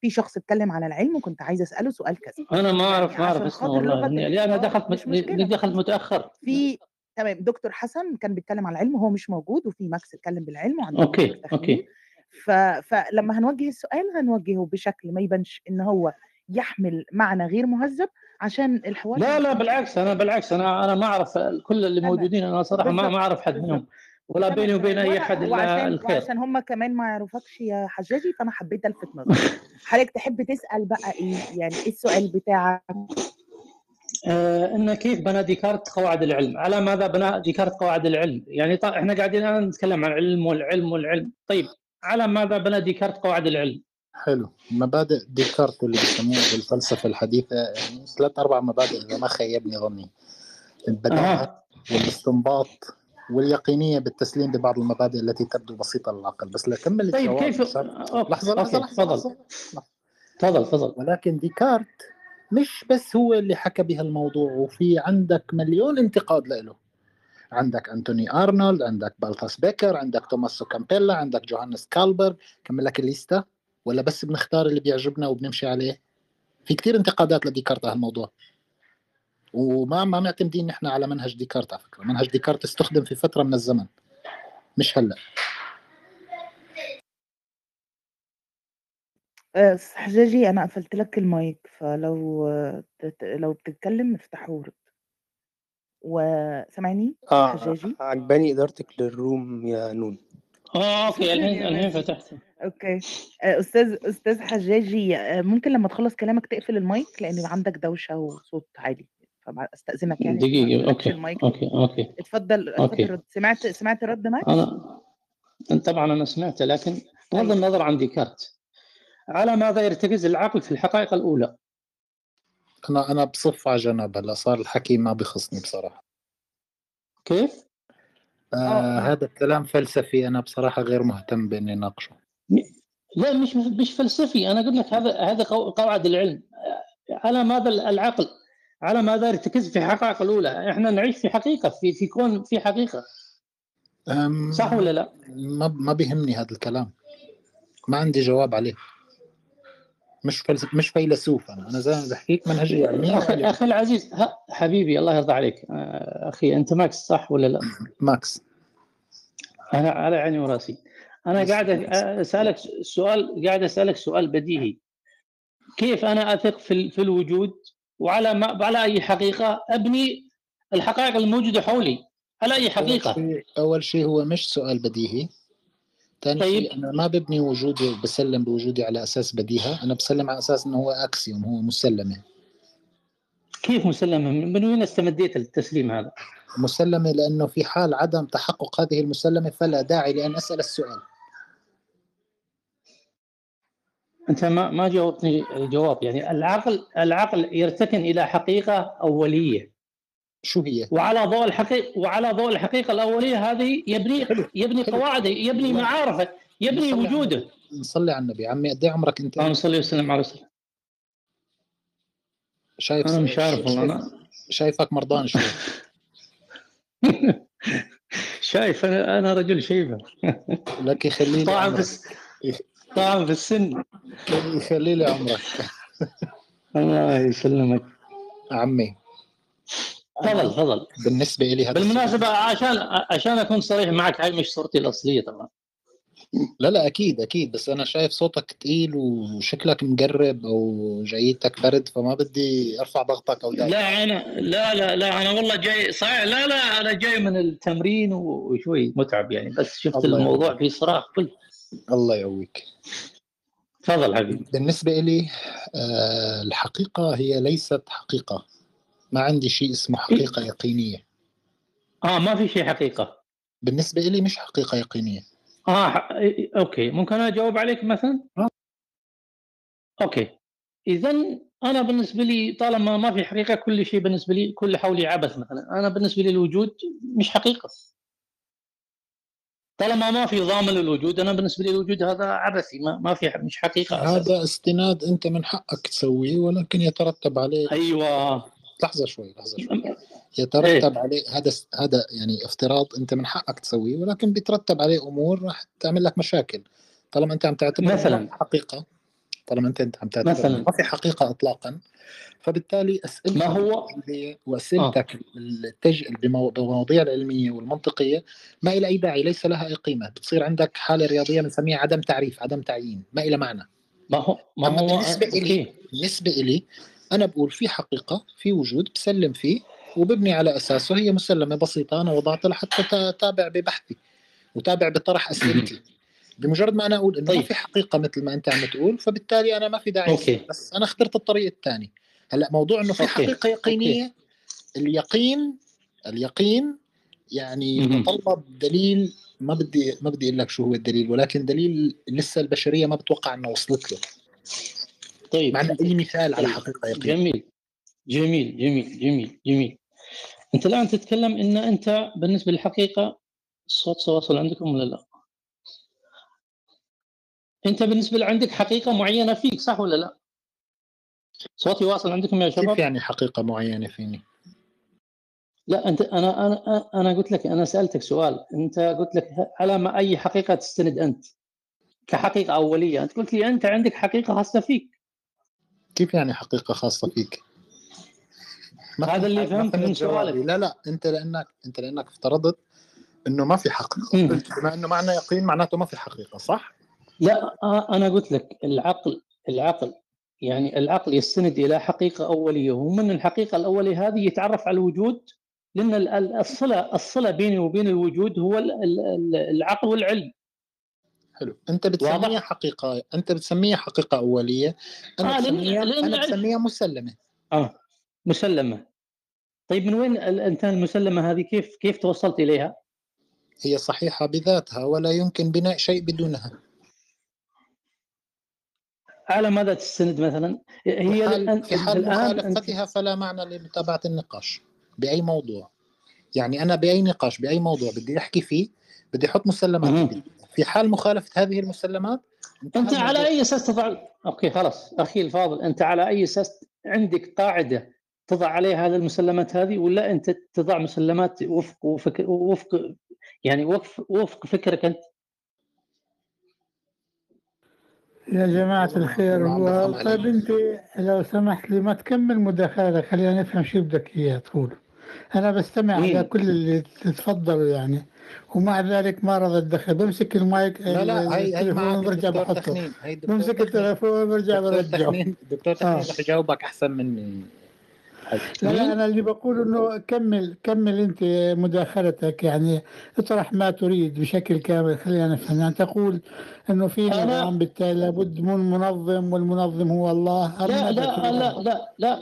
في شخص اتكلم على العلم وكنت عايزة أسأله سؤال كذا. أنا ما يعني أعرف ما عشان اسمه والله. الحوار دخلت مش دخلت متأخر. في تمام دكتور حسن كان بيتكلم على العلم وهو مش موجود وفي ماكس اتكلم بالعلم okay تحليل okay. ف... فلما هنوجه السؤال هنوجهه بشكل ما يبانش إن هو يحمل معنى غير مهذب عشان الحوار لا لا بالعكس أنا بالعكس أنا أنا ما أعرف كل اللي موجودين أنا صراحة ما أعرف حد منهم. ولا بيني وبين وأنا حد وعشان الخير. وعشان هم كمان ما يعرفكش يا حجاجي فأنا حبيت ألفت نظرك [LAUGHS] حضرتك تحب تسأل بقى إيه؟ يعني إيه السؤال بتاعك؟ آه، إن كيف بنى ديكارت قواعد العلم؟ على ماذا بنى ديكارت قواعد العلم؟ يعني طيب إحنا قاعدين الآن نتكلم عن العلم والعلم والعلم، طيب على ماذا بنى ديكارت قواعد العلم؟ حلو. مبادئ ديكارت اللي بيسموها بالفلسفة الحديثة يعني ثلاث أربع مبادئ إذا ما خيبني ظني البداهة أها. والاستنباط واليقينية بالتسليم ببعض المبادئ التي تبدو بسيطة للعقل بس لأكمل طيب كيف؟ لحظة okay لحظة تفضل. تفضل تفضل. ولكن ديكارت مش بس هو اللي حكى بها الموضوع وفي عندك مليون انتقاد له. عندك أنتوني أرنولد عندك بالثاس بيكر عندك توماسو كامبانيلا عندك جوهانس كبلر. كمل لك الليستة. ولا بس بنختار اللي بيعجبنا وبنمشي عليه؟ في كتير انتقادات لديكارت على الموضوع. وما ما معتمدين نحن على منهج ديكارت على فكرة. منهج ديكارت استخدم في فترة من الزمن. مش هلا. آه، حجاجي أنا قفلت لك المايك فلو آه، لو بتتكلم افتحه ورد وسامعني؟ آه حجاجي؟ عجباني إدارتك لل room يا نون. آه okay الحين الحين ماشي فتحت. okay. آه، أستاذ أستاذ حجاجي آه، ممكن لما تخلص كلامك تقفل المايك؟ لأن عندك دوشة وصوت عالي. فاستاذنك يعني ما دقيقة تقفلش okay ال mic. okay okay. اتفضل اتفضل okay. رد. سمعت سمعت رد ماكس أنا طبعا أنا سمعته لكن بغض أيوه النظر عن ديكارت. على ماذا يرتكز العقل في الحقائق الأولى؟ أنا أنا بصف على جنب هلا صار الحكي ما بخصني بصراحة. كيف؟ آه آه. هذا الكلام فلسفي أنا بصراحة غير مهتم بإني ناقشه. لا مش مش فلسفي. أنا أقول لك هذا هذا قو- قواعد العلم. على ماذا العقل على ماذا يرتكز في حقائق الأولى. إحنا نعيش في حقيقة في في كون في حقيقة. صح ولا لا؟ ما ما بيهمني هذا الكلام. ما عندي جواب عليه. مش فلسف مش فيلسوف أنا. أنا زي ما بحكيك منهجية علمية أخي. أخي العزيز ها حبيبي الله يرضى عليك. آه، أخي أنت ماكس صح ولا لا؟ [LAUGHS] ماكس. أنا على عيني وراسي. أنا قاعد أسألك سؤال قاعد أسألك سؤال بديهي. كيف أنا أثق في في الوجود؟ وعلى ما على أي حقيقة أبني الحقائق الموجودة حولي. على أي أول حقيقة؟ شيء أول شيء هو مش سؤال بديهي. ثاني طيب. شيء أنا ما ببني وجودي وبسلم بوجودي على أساس بديهة. أنا بسلم على أساس إنه هو أكسيوم هو مسلمة. كيف مسلمة؟ من وين استمديت التسليم هذا؟ مسلمة لأنه في حال عدم تحقق هذه المسلمة فلا داعي لأن أسأل السؤال. أنت ما ما جاوبتني الجواب. يعني العقل العقل يرتكن إلى حقيقة أولية. شو هي؟ وعلى ضوء الحقيقة وعلى ضوء الحقيقة الأولية هذه يبني يبني حلو. قواعده يبني الله. معارفه يبني وجوده. نصلي على النبي. عمي قد إيه عمرك أنت؟ اللهم صل وسلم على رسول شايف أنا مش عارف والله شايف أنا شايفك مرضان شوي. [LAUGHS] شايف أنا أنا رجل شيبة. لك يخلي لي طبعا طبعا في السن. يخلي لي عمرك؟ الله يسلمك. عمي. تفضل تفضل. بالنسبة لي هذا بالمناسبة عشان عشان أكون صريح معك هاي مش صورتي الأصلية طبعا. لا لا أكيد أكيد بس أنا شايف صوتك تقيل وشكلك مقرب أو جايتك برد فما بدي أرفع ضغطك أو لا أنا لا لا لا أنا والله جاي صحيح لا لا أنا جاي من التمرين وشوي متعب يعني بس شفت الموضوع يعافيك. فيه صراخ كل الله يقويك. تفضل حبيبي. بالنسبة لي آه الحقيقة هي ليست حقيقة. ما عندي شيء اسمه حقيقة يقينية. آه ما في شيء حقيقة. بالنسبة لي مش حقيقة يقينية. آه ح- أوكي. ممكن أنا أجاوب عليك مثلا؟ آه. أوكي. إذا أنا بالنسبة لي طالما ما في حقيقة كل شيء بالنسبة لي كل حولي عبث مثلا. أنا بالنسبة لي الوجود مش حقيقة. طالما ما في ضامن للوجود أنا بالنسبة لي الوجود هذا عبثي ما, ما في مش حقيقة أساساً. هذا استناد أنت من حقك تسويه ولكن يترتب عليه أيوه لحظة شوي لحظة شوي يترتب عليه هذا هذا يعني افتراض أنت من حقك تسويه ولكن بيترتب عليه أمور راح تعمل لك مشاكل طالما أنت عم تعتبر مثلاً. حقيقة طالما انت عم تعتبر مثلاً. ما في حقيقة اطلاقا فبالتالي أسئلتك ما هو- وأسئلتك التج... بمو... بالمواضيع العلمية والمنطقية ما لها أي داعي؟ ليس لها أي قيمة. بتصير عندك حالة رياضية بنسميها عدم تعريف عدم تعيين ما لها معنى. ما هو؟ ما هو؟ بالنسبة أوكي. إلي بالنسبة إلي أنا بقول في حقيقة في وجود بسلم فيه وببني على أساسه. هي مسلمة بسيطة أنا وضعتها لحتى تا- تابع ببحثي وتابع بطرح أسئلتي. بمجرد ما أنا أقول إنه ما طيب. في حقيقة مثل ما أنت عم تقول فبالتالي أنا ما في داعي أوكي. بس أنا اخترت الطريق الثاني هلأ موضوع إنه في أوكي. حقيقة يقينية اليقين اليقين يعني. يتطلب دليل ما بدي ما بدي أقول لك شو هو الدليل ولكن دليل لسه البشرية ما بتوقع إنه وصلت له طيب معنا أي مثال على طيب. حقيقة يقين جميل جميل جميل جميل جميل أنت الآن تتكلم إن أنت بالنسبة للحقيقة الصوت واصل عندكم ولا لا؟ أنت بالنسبة عندك حقيقة معينة فيك صح ولا لا؟ صوتي واصل عندكم يا كيف شباب؟ يعني حقيقة معينة فيني لا أنت أنا أنا أنا قلت لك أنا سألتك سؤال أنت قلت لك على ما أي حقيقة تستند أنت كحقيقة أولية أنت قلت لي أنت عندك حقيقة خاصة فيك كيف يعني حقيقة خاصة فيك ما هذا اللي ما فهمت من. سؤالك. لا لا أنت لأنك أنت لأنك افترضت إنه ما في حقيقة. قلت بما إنه معنى يقين معناته ما في حقيقة صح لا أنا قلت لك العقل العقل يعني العقل يستند إلى حقيقة أولية ومن الحقيقة الأولية هذه يتعرف على الوجود لأن ال- ال- الصلة الصلة بيني وبين الوجود هو ال- ال- ال- العقل والعلم. حلو. أنت بتسميها واضح؟ حقيقة أنت بتسميها حقيقة أولية أنا آه، بسميها لأن أنا بسميها مسلمة. آه مسلمة. طيب من وين ال- أنت المسلمة هذه؟ كيف كيف توصلت إليها؟ هي صحيحة بذاتها ولا يمكن بناء شيء بدونها. على ماذا تستند مثلا هي حال الآن في حال مخالفتها فلا معنى لمتابعة النقاش بأي موضوع. يعني أنا بأي نقاش بأي موضوع بدي أحكي فيه بدي أحط مسلمات. جديدة في حال مخالفة هذه المسلمات أنت على أي أساس تضع أوكي خلاص أخي الفاضل أنت على أي أساس عندك قاعدة تضع عليها هذه المسلمات هذه ولا أنت تضع مسلمات وفق وفق وفق يعني وفق وفق فكرك أنت؟ يا جماعة الخير هو طيب أنت لو سمحت لي ما تكمل مداخلتك خلينا نفهم شو بدك إياه تقول أنا بستمع على كل اللي تتفضلوا يعني. ومع ذلك ما رضى أتدخل بمسك المايك لا لا هي هي التليفون برجع بحطه. بمسك التليفون برجع برجعه. دكتور تخنين رح يجاوبك أحسن مني. لا لا أنا اللي بقول إنه كمل كمل أنت مداخلتك يعني اطرح ما تريد بشكل كامل خلينا نفهم. يعني تقول إنه في أنا نظام بالتالي لابد من منظم والمنظم هو الله لا لا تريد؟ لا لا لا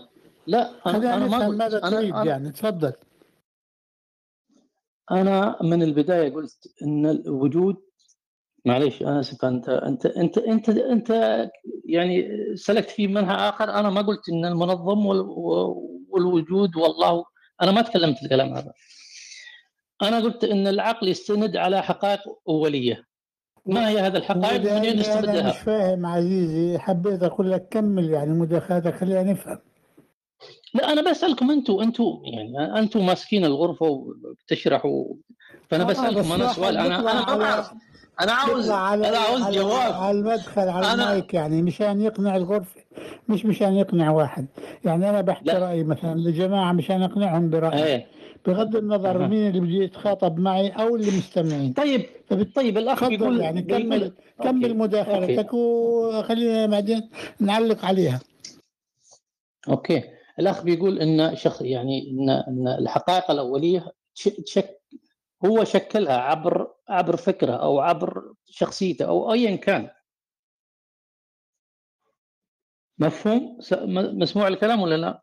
لا أنا أنا ما ماذا تريد أنا أنا يعني. تفضل. أنا من البداية قلت إن الوجود معليش أنا اسف انت انت انت انت أنت يعني سلكت في منهى آخر. أنا ما قلت إن المنظم وال- والوجود والله أنا ما تكلمت الكلام هذا. أنا قلت إن العقل يستند على حقائق أولية. ما هي هذه الحقائق؟ ومنين ولأني أنا مش نستمدها فاهم عزيزي حبيت أقول لك كمل يعني مداخلتك خلينا نفهم. لا أنا بسألكم أنتم أنتم يعني أنتم ماسكين الغرفة وبتشرحوا فأنا آه بسألكم بس أنا سؤال أنا أنا ما بعرف أنا عاوز على أنا عاوز جواب. على المدخل على أنا المايك يعني مشان يقنع الغرفة. مش مشان يقنع واحد. يعني أنا بحكي لا. رأيي مثلا لجماعة مشان أقنعهم برأيي. إيه. بغض النظر. مين اللي بيجي يتخاطب معي أو اللي مستمعين. طيب طيب الأخ بيقول يعني بيقول كمل كمل okay. okay. مداخلتك وخلينا بعدين نعلق عليها. okay. الأخ بيقول إن شخ يعني ان إن الحقائق الأولية تش- تشك هو شكلها عبر عبر فكره أو عبر شخصيته أو ايا كان. مفهوم؟ مسموع الكلام ولا لا؟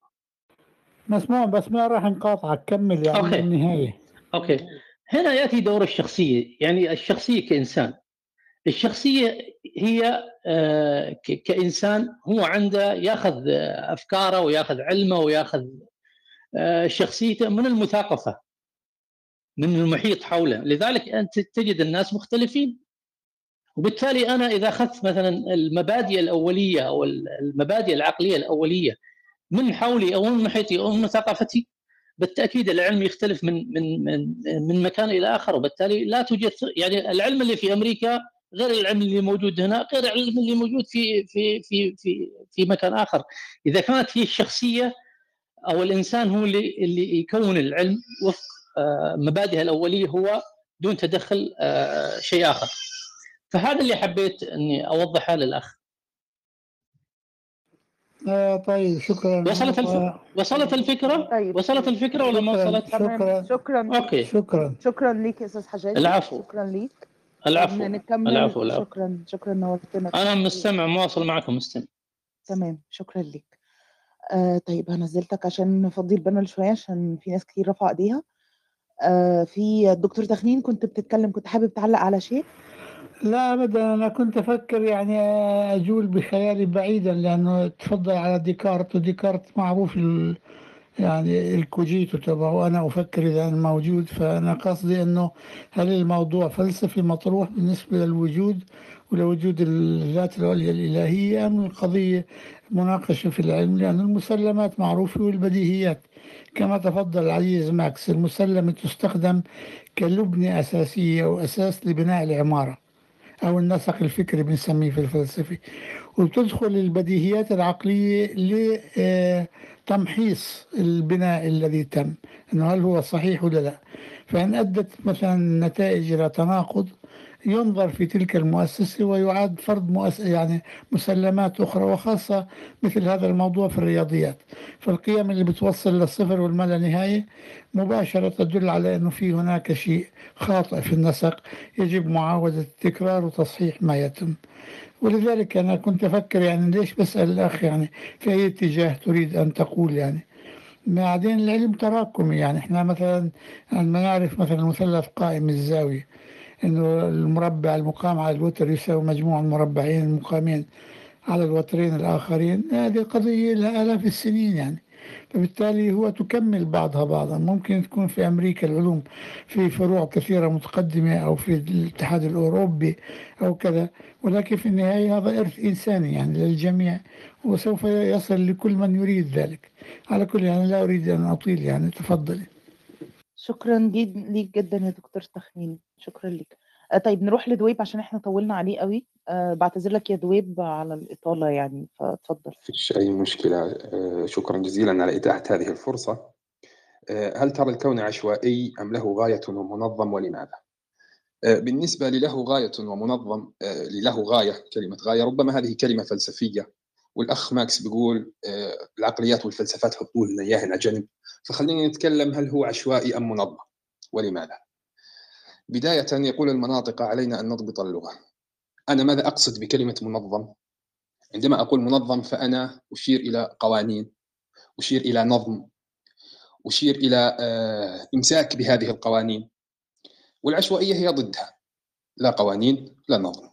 مسموع بس ما راح نقاطعك كمل يعني okay. للنهاية أوكي. هنا يأتي دور الشخصية. يعني الشخصية كإنسان. الشخصية هي آه، كإنسان هو عنده ياخذ أفكاره وياخذ علمه وياخذ آه، شخصيته من المثاقفة من المحيط حوله. لذلك أنت تجد الناس مختلفين. وبالتالي أنا إذا أخذت مثلا المبادئ الأولية أو المبادئ العقلية الأولية من حولي أو من محيطي أو من ثقافتي بالتأكيد العلم يختلف من من من من مكان إلى آخر. وبالتالي لا توجد يعني العلم اللي في أمريكا غير العلم اللي موجود هنا غير العلم اللي موجود في في في في في مكان آخر. إذا كانت هي الشخصية أو الإنسان هو اللي اللي يكون العلم وفق آه، مبادئه الأولية هو دون تدخل آه، شيء آخر. فهذا اللي حبيت إني أوضحه للأخ. آه طيب شكرا. وصلت الف... و- وصلت الفكرة؟ طيب. وصلت الفكرة ولا ما وصلت؟ شكرا. شكرا. okay. شكرا. شكرا ليك يا أستاذ حجاجي العفو. شكرا ليك. العفو. نكمل. العفو العفو. شكرا شكرا نورتنا. أنا مستمع مواصل معكم مستمع. تمام شكرا ليك. آه طيب هنزلتك عشان نفضي ال panel شوية عشان في ناس كتير رفعوا إيديها. آه في الدكتور تخنين كنت بتتكلم كنت حابب تعلق على شيء. لا ابدا أنا كنت أفكر يعني أجول بخيالي بعيدا لأنه تفضل على ديكارت وديكارت معروف ال يعني الكوجيتو تبعه وأنا أفكر إذا أنا موجود. فأنا قصدي أنه هل الموضوع فلسفي مطروح بالنسبة للوجود ولوجود الذات العليا الإلهية أم القضية مناقشة في العلم؟ لأن المسلمات معروفة والبديهيات. كما تفضل العزيز ماكس المسلمة تستخدم كلبنة أساسية وأساس لبناء العمارة. أو النسق الفكري بنسميه في الفلسفة. وبتدخل البديهيات العقلية لتمحيص البناء الذي تم. أنه هل هو صحيح ولا لا؟ فإن أدت مثلا النتائج إلى تناقض ينظر في تلك المؤسسة ويعاد فرض مؤس... يعني مسلمات أخرى وخاصة مثل هذا الموضوع في الرياضيات. فالقيم اللي بتوصل للصفر والما لا نهاية مباشرة تدل على أنه في هناك شيء خاطئ في النسق يجب معاودة التكرار وتصحيح ما يتم. ولذلك أنا كنت أفكر يعني ليش بسأل الأخ يعني في أي اتجاه تريد أن تقول يعني؟ بعدين العلم تراكمي يعني. إحنا مثلا عندما نعرف مثلا مثلث قائم الزاوية إنه المربع المقام على الوتر يساوي مجموع المربعين المقامين على الوترين الآخرين. هذه قضية لها آلاف السنين يعني. فبالتالي هو تكمل بعضها بعضا. ممكن تكون في أمريكا العلوم في فروع كثيرة متقدمة أو في الاتحاد الأوروبي أو كذا. ولكن في النهاية هذا إرث إنساني يعني للجميع. وسوف يصل لكل من يريد ذلك. على كل يعني لا أريد أن أطيل يعني. تفضلي. شكرا ليك جدا يا دكتور تخمين شكرا ليك. آه، طيب نروح لدويب عشان إحنا طولنا عليه قوي. أه بعتذر لك يا دويب على الإطالة يعني فاتفضل. فيش أي مشكلة. آه، شكرا جزيلا على إتاحة هذه الفرصة. آه، هل ترى الكون عشوائي أم له غاية ومنظم ولماذا؟ آه، بالنسبة لله غاية ومنظم آه، لله غاية كلمة غاية ربما هذه كلمة فلسفية. والأخ ماكس بيقول العقليات والفلسفات حطوا لنا إياها جنب فخلينا نتكلم هل هو عشوائي أم منظم ولماذا؟ بداية يقول المناطق علينا أن نضبط اللغة. أنا ماذا أقصد بكلمة منظم؟ عندما أقول منظم فأنا أشير إلى قوانين أشير إلى نظم أشير إلى آه، إمساك بهذه القوانين. والعشوائية هي ضدها. لا قوانين لا نظم.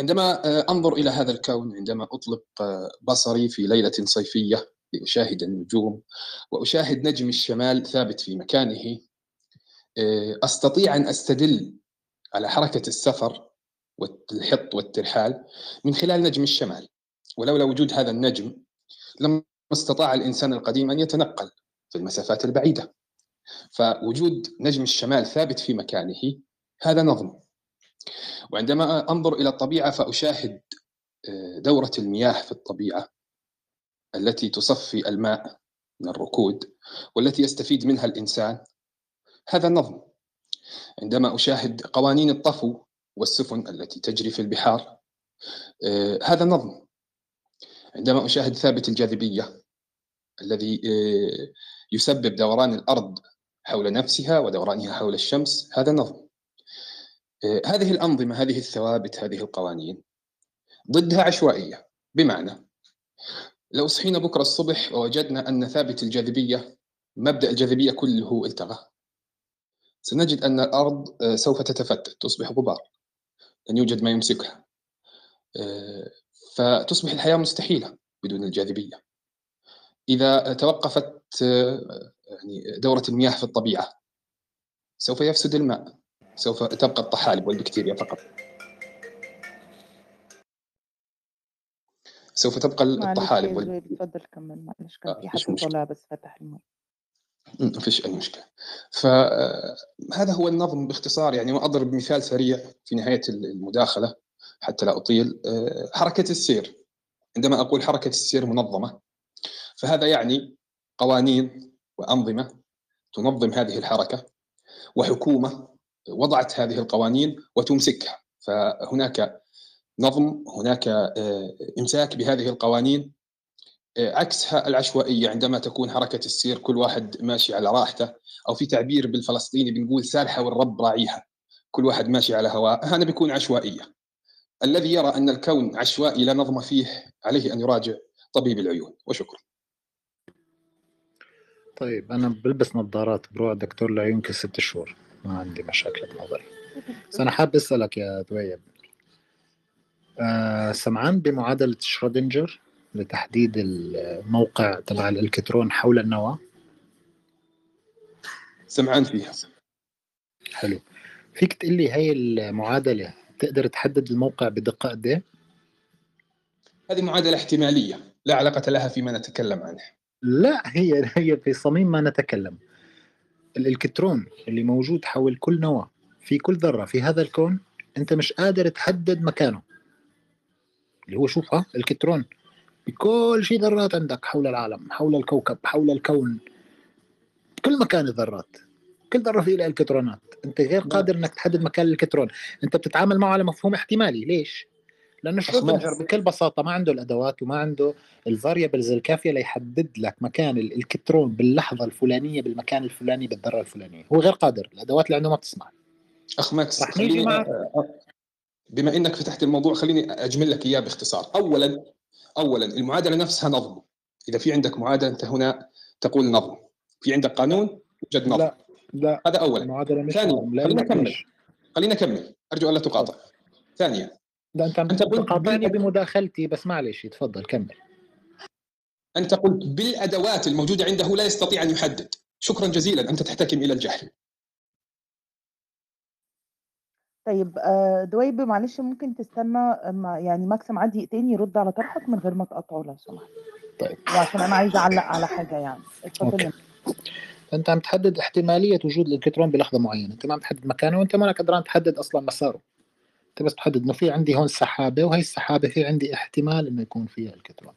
عندما آه، أنظر إلى هذا الكون عندما أطلق آه، بصري في ليلة صيفية لأشاهد النجوم وأشاهد نجم الشمال ثابت في مكانه آه، أستطيع أن أستدل على حركة السفر والحط والترحال من خلال نجم الشمال. ولولا وجود هذا النجم لما استطاع الإنسان القديم أن يتنقل في المسافات البعيدة. فوجود نجم الشمال ثابت في مكانه هذا نظم. وعندما أنظر إلى الطبيعة فأشاهد آه، دورة المياه في الطبيعة التي تصفي الماء من الركود والتي يستفيد منها الإنسان. هذا نظم عندما أشاهد قوانين الطفو والسفن التي تجري في البحار آه، هذا نظم عندما أشاهد ثابت الجاذبية الذي آه، يسبب دوران الأرض حول نفسها ودورانها حول الشمس هذا نظم آه، هذه الأنظمة هذه الثوابت هذه القوانين ضدها عشوائية. بمعنى لو صحينا بكرة الصبح ووجدنا أن ثابت الجاذبية مبدأ الجاذبية كله التغى. سنجد أن الأرض آه، سوف تتفتت تصبح غبار لن يوجد ما يمسكها. آه، فتصبح الحياة مستحيلة بدون الجاذبية. إذا توقفت آه، يعني دورة المياه في الطبيعة سوف يفسد الماء سوف تبقى الطحالب والبكتيريا فقط. سوف تبقى الطحالب وال... اتفضل كمل معلش كان في حد طالع بس فتح المايك ما فيش أي مشكلة. فهذا هو النظم باختصار يعني وأضرب مثال سريع في نهاية المداخلة حتى لا أطيل. آه، حركة السير. عندما أقول حركة السير منظمة فهذا يعني قوانين وأنظمة تنظم هذه الحركة وحكومة وضعت هذه القوانين وتمسكها. فهناك نظم هناك آه، إمساك بهذه القوانين آه، عكسها العشوائية عندما تكون حركة السير كل واحد ماشي على راحته أو في تعبير بالفلسطيني بنقول سالحة والرب راعيها كل واحد ماشي على هواه هذا بيكون عشوائية. الذي يرى أن الكون عشوائي لا نظم فيه عليه أن يراجع طبيب العيون وشكرا. طيب أنا بلبس نظارات بروح دكتور العيون كل ست شهور ما عندي مشاكل بنظري [LAUGHS] بس أنا حابب أسألك يا دويب. آه سمعان بمعادلة شرودنجر؟ لتحديد الموقع تبع الإلكترون حول النواة؟ سمعان فيها. حلو. فيك تقول لي هي المعادلة تقدر تحدد الموقع بدقة قد إيه؟ هذه معادلة احتمالية لا علاقة لها فيما نتكلم عنه. لا هي هي في صميم ما نتكلم. الإلكترون اللي موجود حول كل نواة في كل ذرة في هذا الكون أنت مش قادر تحدد مكانه. اللي هو شوف ها الإلكترون بكل شيء ذرات عندك حول العالم حول الكوكب حول الكون. كل مكان الذرات. كل ذرة فيه الكترونات. أنت غير قادر إنك تحدد مكان الالكترون أنت بتتعامل معه على مفهوم احتمالي. ليش؟ لأنه شرودنجر بكل بساطة ما عنده الأدوات وما عنده ال variables الكافيه ليحدد لك مكان الالكترون باللحظة الفلانية بالمكان الفلاني بالذرة الفلانية. هو غير قادر. الأدوات اللي عنده ما بتسمع. أخ ماكس رح نيجي بما إنك فتحت الموضوع خليني أجمل لك إياه باختصار. اولا اولا المعادلة نفسها نظم. إذا في عندك معادلة أنت هنا تقول نظم. في عندك قانون يوجد نظم. لا لا. هذا اولا. المعادلة مش ثانيا خلينا ليش خلينا اكمل أرجو الا تقاطع. ثانيا. ده أنت تقاطعني بالأد- بمداخلتي بس معلش تفضل كمل. أنت قلت بالأدوات الموجودة عنده لا يستطيع أن يحدد. شكرا جزيلا أنت تحتكم إلى الجهل طيب آه، دويب معلش ممكن تستنى يعني ماكسيم عدي دقيقتين يرد على طرحك من غير ما تقاطعه لو سمحت. طيب. وعشان أنا عايزة أعلق على حاجة يعني. اتفضل أنت عم تحدد احتمالية وجود الالكترون بلحظة معينة. أنت ما عم تحدد مكانه وأنت ما قدران تحدد أصلا مساره. أنت بس تحدد إنه في عندي هون سحابة وهي السحابة في عندي احتمال إنه يكون فيها الكترون.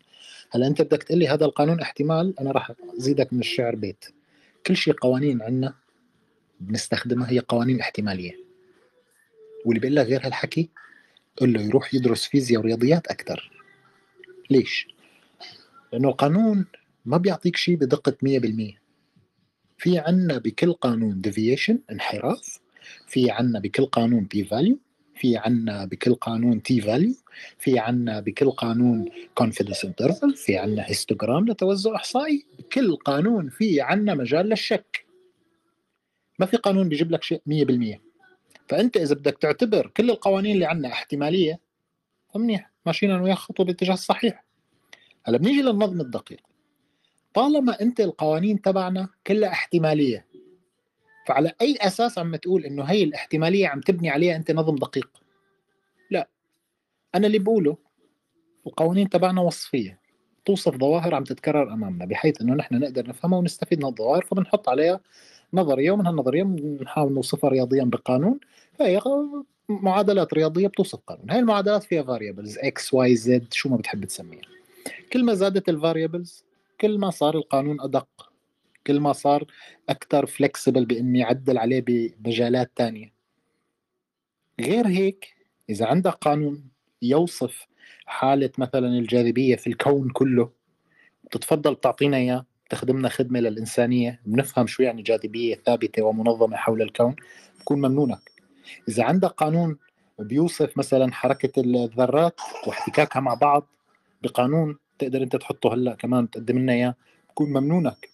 هلأ أنت بدك تقول لي هذا القانون احتمال أنا راح أزيدك من الشعر بيت. كل شيء قوانين عندنا بنستخدمها هي قوانين احتمالية. واللي بيقول لك غير هالحكي قل له يروح يدرس فيزياء ورياضيات أكثر ليش؟ لأنه القانون ما بيعطيك شيء بدقة 100% في عنا بكل قانون deviation انحراف في عنا بكل قانون p value في عنا بكل قانون t value في عنا بكل قانون confidence interval في عنا هيستوجرام لتوزع إحصائي. بكل قانون في عنا مجال للشك. ما في قانون بيجيب لك شيء 100% فأنت إذا بدك تعتبر كل القوانين اللي عنا احتمالية فمنيح. ماشيين أنا وياك خطوة بالاتجاه الصحيح. هلأ بنيجي للنظم الدقيق. طالما أنت القوانين تبعنا كلها احتمالية فعلى أي أساس عم تقول إنه هي الاحتمالية عم تبني عليها أنت نظم دقيق؟ لا. أنا اللي بقوله القوانين تبعنا وصفية. توصف ظواهر عم تتكرر أمامنا بحيث إنه نحن نقدر نفهمها ونستفيد من الظواهر فبنحط عليها نظرية ومن هالنظرية بنحاول نوصفها رياضيا بقانون فهي معادلات رياضية بتوصف قانون. هاي المعادلات فيها variables X Y Z شو ما بتحب تسميها. كل ما زادت ال variables كل ما صار القانون أدق كل ما صار أكثر flexible بإني يعدل عليه بمجالات تانية. غير هيك إذا عندك قانون يوصف حالة مثلا الجاذبية في الكون كله بتتفضل تعطينا إياه. تخدمنا خدمة للإنسانية بنفهم شو يعني جاذبية ثابتة ومنظمة حول الكون بكون ممنونك إذا عندك قانون بيوصف مثلا حركة الذرات واحتكاكها مع بعض بقانون تقدر أنت تحطه هلأ كمان تقدم لنا إياه بكون ممنونك.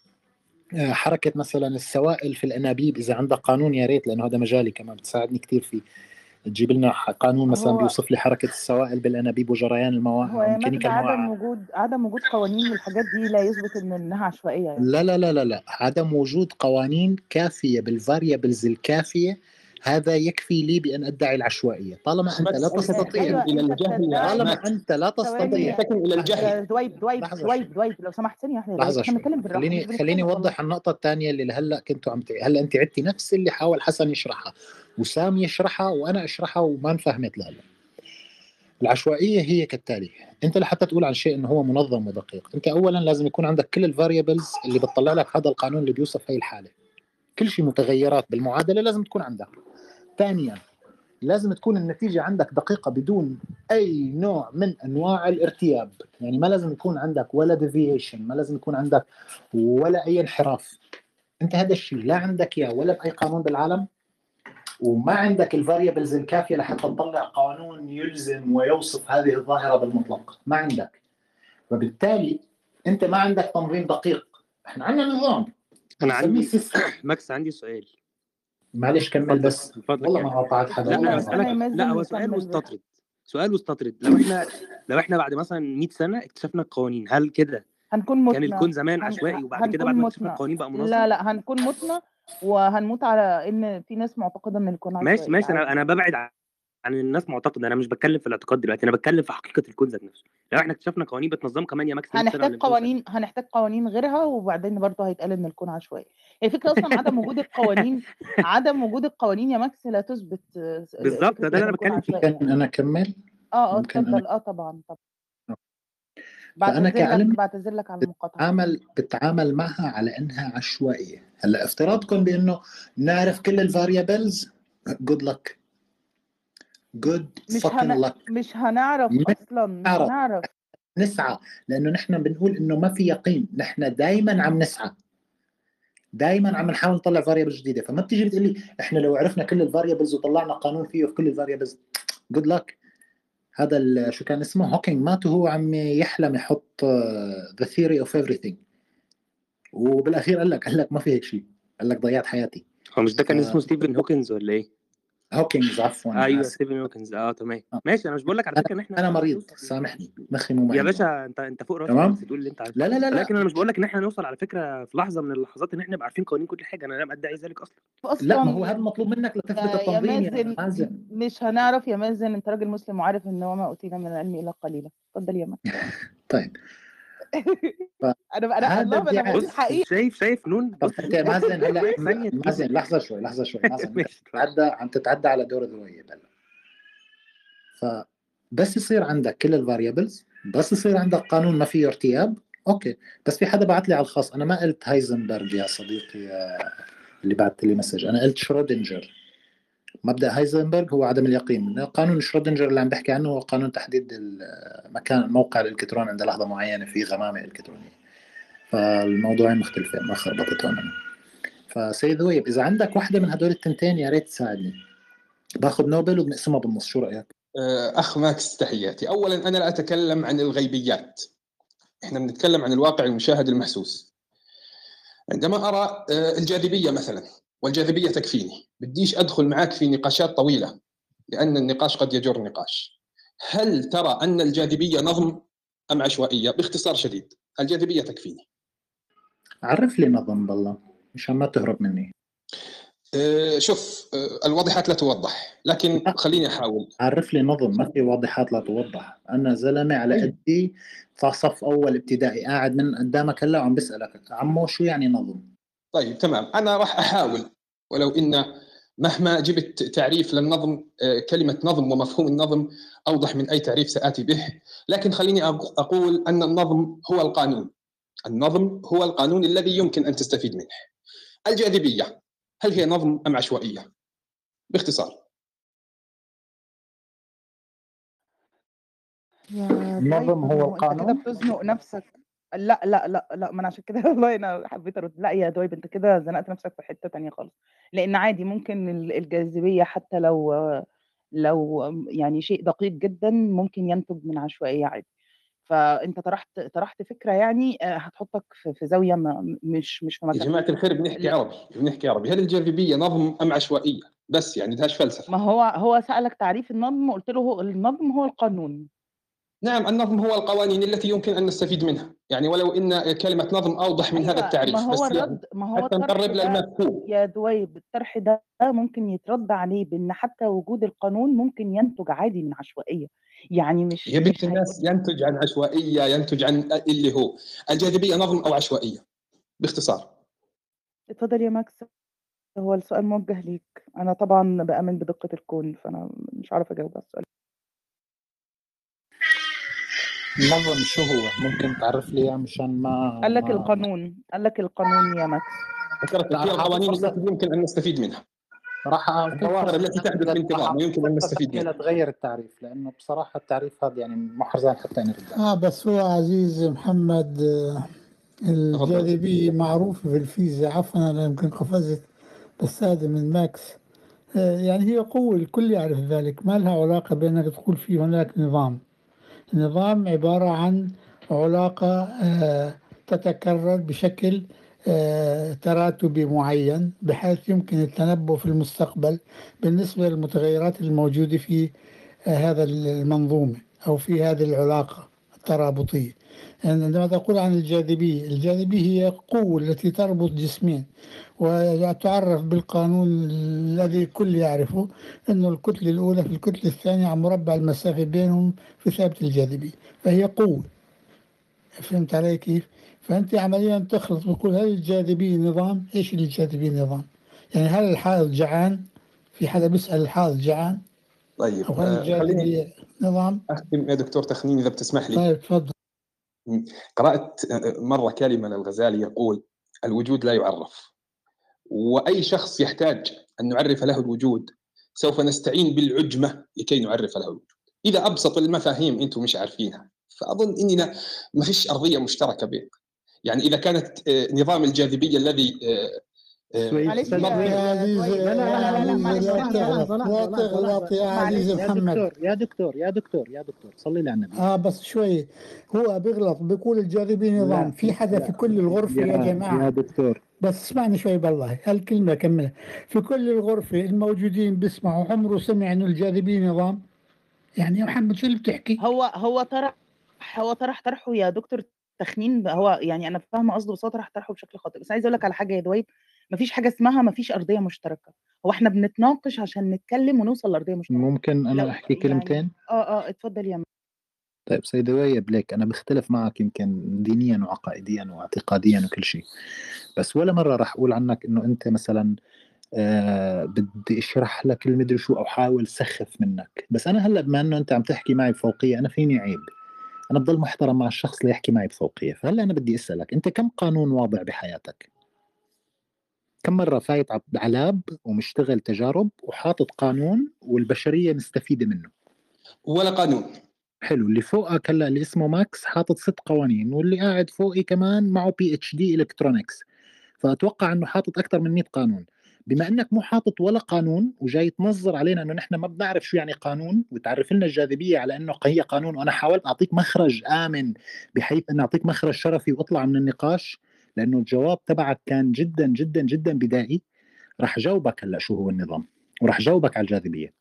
حركة مثلا السوائل في الأنابيب إذا عندك قانون يا ريت لأنه هذا مجالي كمان بتساعدني كثير فيه. تجيب لنا قانون مثلا بيوصف لي حركة السوائل بالأنابيب وجريان مجد ميكانيكا عدم المواعيد وجود عدم وجود قوانين والحاجات دي لا يثبت إن إنها عشوائية يعني. لا لا لا لا لا عدم وجود قوانين كافية بال variables الكافية هذا يكفي لي بأن أدعي العشوائية. طالما أنت لا تستطيع. إلى انت الجهل طالما أنت لا تستطيع. إلى الجهل. يا دويب دويب دويب دويب. لو سمحت ثانية واحدة لحظة خليني خليني أوضح النقطة الثانية اللي هلا كنتوا عم. هلا أنت عدتي نفس اللي حاول حسن يشرحها؟ وسام يشرحها وأنا أشرحها وما انفهمت. لهلا العشوائية هي كالتالي. أنت لحتى تقول عن شيء إنه هو منظم ودقيق. أنت اولا لازم يكون عندك كل ال variables اللي بتطلع لك هذا القانون اللي بيوصف هي الحالة. كل شيء متغيرات بالمعادلة لازم تكون عندك ثانيا لازم تكون النتيجة عندك دقيقة بدون أي نوع من أنواع الارتياب. يعني ما لازم يكون عندك ولا deviation ما لازم يكون عندك ولا أي انحراف. أنت هذا الشيء لا عندك إياه ولا بأي قانون بالعالم وما عندك ال variables الكافية لحتى تطلع قانون يلزم ويوصف هذه الظاهرة بالمطلق. ما عندك. وبالتالي أنت ما عندك تنظيم دقيق. إحنا عندنا نظام. بنسميه عندي ماكس عندي سؤال. معلش كمل بس. والله ما قطعت حدا لا أنا بسالك لا هو سؤال مستطرد. سؤال مستطرد. لو إحنا لو إحنا بعد مثلا 100 سنة اكتشفنا القوانين هل كده هنكون كان متنا الكون زمان. عشوائي وبعد كده بعد ما اكتشفنا القوانين بقى منظم؟ لا لا هنكون متنا وهنموت على إن في ناس معتقدة إن الكون ماشي عشوائي. ماشي أنا عادي أنا ببعد عن الناس معتقدة أنا مش بتكلم في الاعتقاد دلوقتي أنا بتكلم في حقيقة الكون ذات نفسه. لو إحنا اكتشفنا قوانين بتنظم كمان يا ماكس 100 سنه هنحتاج ولا 200 سنه قوانين هنحتاج قوانين غيرها وبعدين برضه هيتقال إن الكون عشوائي. هي الفكرة أصلا عدم وجود القوانين [LAUGHS] عدم وجود القوانين يا ماكس لا تثبت آه، بالظبط فكرة ده اللي إن أنا بتكلم فيه. يعني. أنا أكمل؟ آه آه اتفضل. آه طبعا طبعا. فأنا كعلم بعتذر لك على المقاطعة. بتعامل بتعامل معها على إنها عشوائية. هلأ افتراضكم بأنه نعرف كل ال variables؟ good luck، good مش فاكين هن... لك مش هنعرف ما أصلا مش نعرف. هنعرف. نسعى لأنه نحن بنقول إنه ما في يقين. نحن دائما عم نسعى. دائما عم نحاول نطلع variables جديدة. فما بتيجي بتقول لي إحنا لو عرفنا كل ال variables وطلعنا قانون فيه في كل ال variables good luck هذا ال- شو كان اسمه؟ هوكينج مات وهو عم يحلم يحط the theory of everything. وبالأخير قال لك قال لك ما في هيك شيء. قال لك ضيعت حياتي. هو مش ده كان ف- اسمه ستيفن هوكنز ولا إيه؟ هوكينز عفوا أيوه ستيفن هوكنز آه تمام. آه. ماشي أنا مش بقول لك على فكرة إن إحنا أنا مريض سامحني. مخي مو يا باشا أنت أنت فوق راسي تمام؟ تقول اللي أنت عايزه. لا لا لا لا. ولكن أنا مش بقول لك إن إحنا نوصل على فكرة في لحظة من اللحظات إن إحنا نبقى عارفين قوانين كل حاجة. أنا لم ادعي ذلك أصلا. لا ما هو هذا مطلوب منك لتثبت يا التنظيم يا مازن مازن. مش هنعرف يا مازن أنت راجل مسلم وعارف إن وما اوتينا من العلم الا قليلا اتفضل يا مازن. [LAUGHS] طيب. [LAUGHS] أنا أنا أنا الحقيقة شايف شايف نون طب بص انت مازن هلا مازن لحظة شوي لحظة شوي [LAUGHS] مازن. اتفضل تتعدى عم تتعدى على دور الرويب هلا فبس يصير عندك كل الفاريبلز بس يصير عندك قانون ما فيه ارتياب. أوكي بس في حدا بعت لي على الخاص. أنا ما قلت هايزنبرغ يا صديقي يا اللي بعت لي message. أنا قلت شرودنجر مبدأ هايزنبرغ هو عدم اليقين. قانون شرودنجر اللي عم بحكي عنه هو قانون تحديد مكان موقع الإلكترون عند لحظة معينة في غمامة إلكترونية. فالموضوعين مختلفين ما خربطت هون أنا. فسيد ذويب إذا عندك واحدة من هدول التنتين يا ريت تساعدني. باخذ نوبل وبنقسمها بالنص شو رأيك؟ آه، أخ ماكس تحياتي. أولا أنا لا أتكلم عن الغيبيات. إحنا بنتكلم عن الواقع المشاهد المحسوس. عندما أرى آه، الجاذبية مثلا. والجاذبية تكفيني. بديش أدخل معك في نقاشات طويلة لأن النقاش قد يجر نقاش. هل ترى أن الجاذبية نظم أم عشوائية؟ باختصار شديد الجاذبية تكفيني. عرف لي نظم بالله مشان ما تهرب مني. آه، شوف آه، الواضحات لا توضح لكن خليني أحاول. عرف لي نظم ما في واضحات لا توضح. أنا زلمة على قدي صف أول ابتدائي قاعد من قدامك هلا وعم بسألك عمو شو يعني نظم؟ طيب تمام. أنا راح أحاول ولو إن مهما جبت تعريف للنظم آه، كلمة نظم ومفهوم النظم أوضح من أي تعريف سآتي به. لكن خليني أقول أن النظم هو القانون. النظم هو القانون الذي يمكن أن تستفيد منه. الجاذبية هل هي نظم أم عشوائية؟ باختصار. النظم هو إنت كده القانون. بتزنق نفسك. لا لا لا لا ما أنا عشان كده [LAUGHS] والله أنا حبيت أرد. لا يا دويب أنت كده زنقت نفسك في حتة تانية خالص. لأن عادي ممكن ال- الجاذبية حتى لو لو يعني شيء دقيق جدا ممكن ينتج من عشوائية عادي. فأنت طرحت طرحت فكرة يعني آه، هتحطك في ما مش مش في يا جماعة الخير بنحكي عربي بنحكي عربي. هل الجاذبية نظم أم عشوائية؟ بس يعني دهاش فلسفة. ما هو هو سألك تعريف النظم قلت له هو النظم هو القانون. نعم النظم هو القوانين التي يمكن أن نستفيد منها. يعني ولو إن كلمة نظم أوضح من هذا أيوه التعريف ما هو بس الرد ما هو حتى نقرب للمفهوم. يا دويب الطرح ده ممكن يترد عليه بأن حتى وجود القانون ممكن ينتج عادي من عشوائية. يعني مش يا بنت الناس ينتج عن عشوائية ينتج عن اللي هو. الجاذبية نظم أو عشوائية؟ باختصار. اتفضل يا ماكس. هو السؤال موجه ليك. أنا طبعا بأمن بدقة الكون فأنا مش عارفة أجاوب على السؤال. النظم شو هو؟ ممكن تعرف لي إياه مشان ما قال لك ما القانون قال لك القانون يا ماكس. ذكرت القوانين التي يمكن أن نستفيد منها. راح الظواهر التي تحدث بانتظام راح ويمكن أن نستفيد منها. لتغير التعريف لأنه بصراحة التعريف هذا يعني محرزان حتى نرد آه بس هو عزيز محمد آه، تفضل. الجاذبية معروفة في الفيزياء عفوا أنا يمكن قفزت بس هذا من ماكس. آه، يعني هي قوة الكل يعرف ذلك. ما لها علاقة بأنك تقول في هناك نظام. النظام عبارة عن علاقة آه، تتكرر بشكل آه، تراتبي معين بحيث يمكن التنبؤ في المستقبل بالنسبة للمتغيرات الموجودة في آه، هذا المنظومة أو في هذه العلاقة الترابطية. يعني عندما تقول عن الجاذبية الجاذبية هي قوة التي تربط جسمين وتعرف بالقانون الذي الكل يعرفه أنه الكتلة الأولى في الكتلة الثانية عن مربع المسافة بينهم في ثابت الجاذبية فهي قوة فهمت علي كيف؟ فأنت عمليا تخلط بتقول هل الجاذبية نظام؟ إيش اللي الجاذبية نظام؟ يعني هل الحائط جعان؟ في حدا بيسأل الحائط جعان؟ طيب أو هل آه، الجاذبية نظام؟ أختم يا دكتور تخنين إذا بتسمح لي طيب تفضل قرأت آه، مرة كلمة للغزالي يقول الوجود لا يعرف. وأي شخص يحتاج أن نعرف له الوجود سوف نستعين بالعجمة لكي نعرف له الوجود. إذا أبسط المفاهيم أنتم مش عارفينها فأظن اننا ما فيش أرضية مشتركة بين يعني إذا كانت آه، نظام الجاذبية الذي آه، معلش يا لا تغلط لا تغلط يا يا محمد. دكتور يا دكتور يا دكتور يا دكتور. صلي لي على النبي آه بس شوي. هو بيغلط بيقول الجاذبية نظام في حدا في كل الغرفة يا يا يا دكتور. بس اسمعني شوي بالله هالكلمة كملها في كل الغرفة الموجودين بيسمعوا عمره سمع إنه الجاذبية نظام؟ يعني يا محمد شو اللي بتحكي؟ هو هو طرح هو طرح طرحه يا دكتور تخمين. هو يعني أنا فاهمة قصده بس هو طرح طرحه بشكل خاطئ. بس عايزه أقول لك على حاجة يا دويب. مفيش حاجة اسمها مفيش أرضية مشتركة. هو إحنا بنتناقش عشان نتكلم ونوصل لأرضية مشتركة. ممكن أنا لو أحكي يعني كلمتين آه آه اتفضل يا م- طيب سيدة ويا بليك أنا بختلف معك يمكن دينيا وعقائديا واعتقاديا وكل شيء. بس ولا مرة راح أقول عنك إنه أنت مثلا آه بدي أشرح لك المدري شو أو حاول سخف منك. بس أنا هلأ بما إنه أنت عم تحكي معي بفوقية أنا فيني عيب؟ أنا بضل محترم مع الشخص اللي يحكي معي بفوقية. فهلأ أنا بدي أسألك أنت كم قانون واضع بحياتك؟ كم مرة فايت ع lab ومشتغل تجارب وحاطط قانون والبشرية مستفيدة منه؟ ولا قانون. حلو اللي فوقك هلا اللي اسمه ماكس حاطط ست قوانين واللي قاعد فوقي كمان معه PhD electronics فأتوقع إنه حاطط أكثر من 100 قانون. بما إنك مو حاطط ولا قانون وجاي تنظر علينا إنه نحن ما بنعرف شو يعني قانون وتعرف لنا الجاذبية على إنه هي قانون وأنا حاولت أعطيك مخرج آمن بحيث ان أعطيك مخرج شرفي وأطلع من النقاش. لأنه الجواب تبعك كان جدا جدا جدا بدائي. راح جاوبك هلأ شو هو النظام. وراح جاوبك على الجاذبية.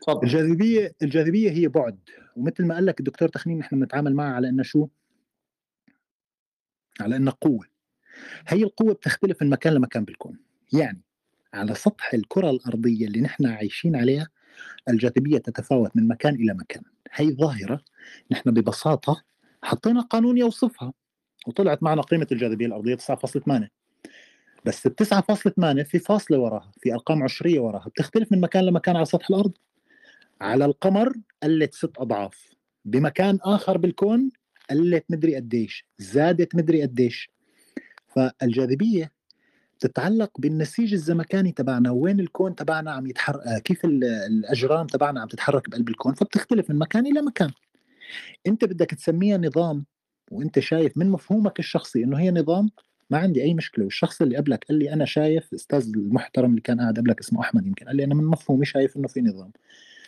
تفضل. الجاذبية الجاذبية هي بعد. ومثل ما قال لك الدكتور تخمين نحن بنتعامل معها على انها شو؟ على انها قوة. هي القوة بتختلف من مكان لمكان بالكون. يعني على سطح الكرة الأرضية اللي نحن عايشين عليها الجاذبية تتفاوت من مكان إلى مكان. هي ظاهرة. نحن ببساطة حطينا قانون يوصفها. وطلعت معنا قيمة الجاذبية الأرضية 9.8 بس ال 9.8 في فاصلة وراها في أرقام عشرية وراها بتختلف من مكان لمكان على سطح الأرض. على القمر قلت ست أضعاف بمكان آخر بالكون قلت مدري قديش زادت مدري قديش. فالجاذبية تتعلق بالنسيج الزمكاني تبعنا وين الكون تبعنا عم يتحرك كيف ال- الأجرام تبعنا عم تتحرك بقلب الكون فبتختلف من مكان إلى مكان. أنت بدك تسميها نظام وانت شايف من مفهومك الشخصي انه هي نظام ما عندي أي مشكلة والشخص اللي قبلك قال لي أنا شايف أستاذ المحترم اللي كان قاعد قبلك اسمه أحمد يمكن قال لي أنا من مفهومي شايف إنه في نظام.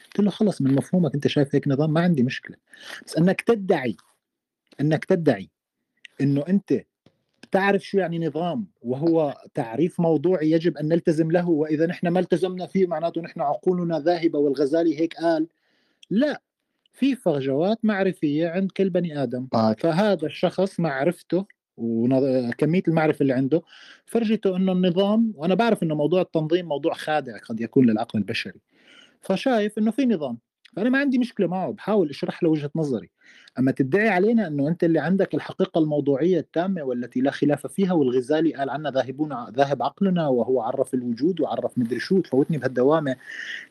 قلت له خلص من مفهومك أنت شايف هيك نظام ما عندي مشكلة. بس أنك تدعي أنك تدعي إنه أنت بتعرف شو يعني نظام وهو تعريف موضوعي يجب أن نلتزم له وإذا نحن ما التزمنا فيه معناته نحن عقولنا ذاهبة والغزالي هيك قال. لا. في فجوات معرفية عند كل بني آدم. فهذا الشخص معرفته وكميه المعرفة اللي عنده فرجته إنه النظام وأنا بعرف إنه موضوع التنظيم موضوع خادع قد يكون للعقل البشري. فشايف إنه في نظام. فأنا ما عندي مشكلة معه بحاول أشرح له وجهة نظري. أما تدعي علينا إنه أنت اللي عندك الحقيقة الموضوعية التامة والتي لا خلاف فيها والغزالي قال عنا ذاهبون ذاهب عقلنا وهو عرف الوجود وعرف مدري شو تفوتني بهالدوامة.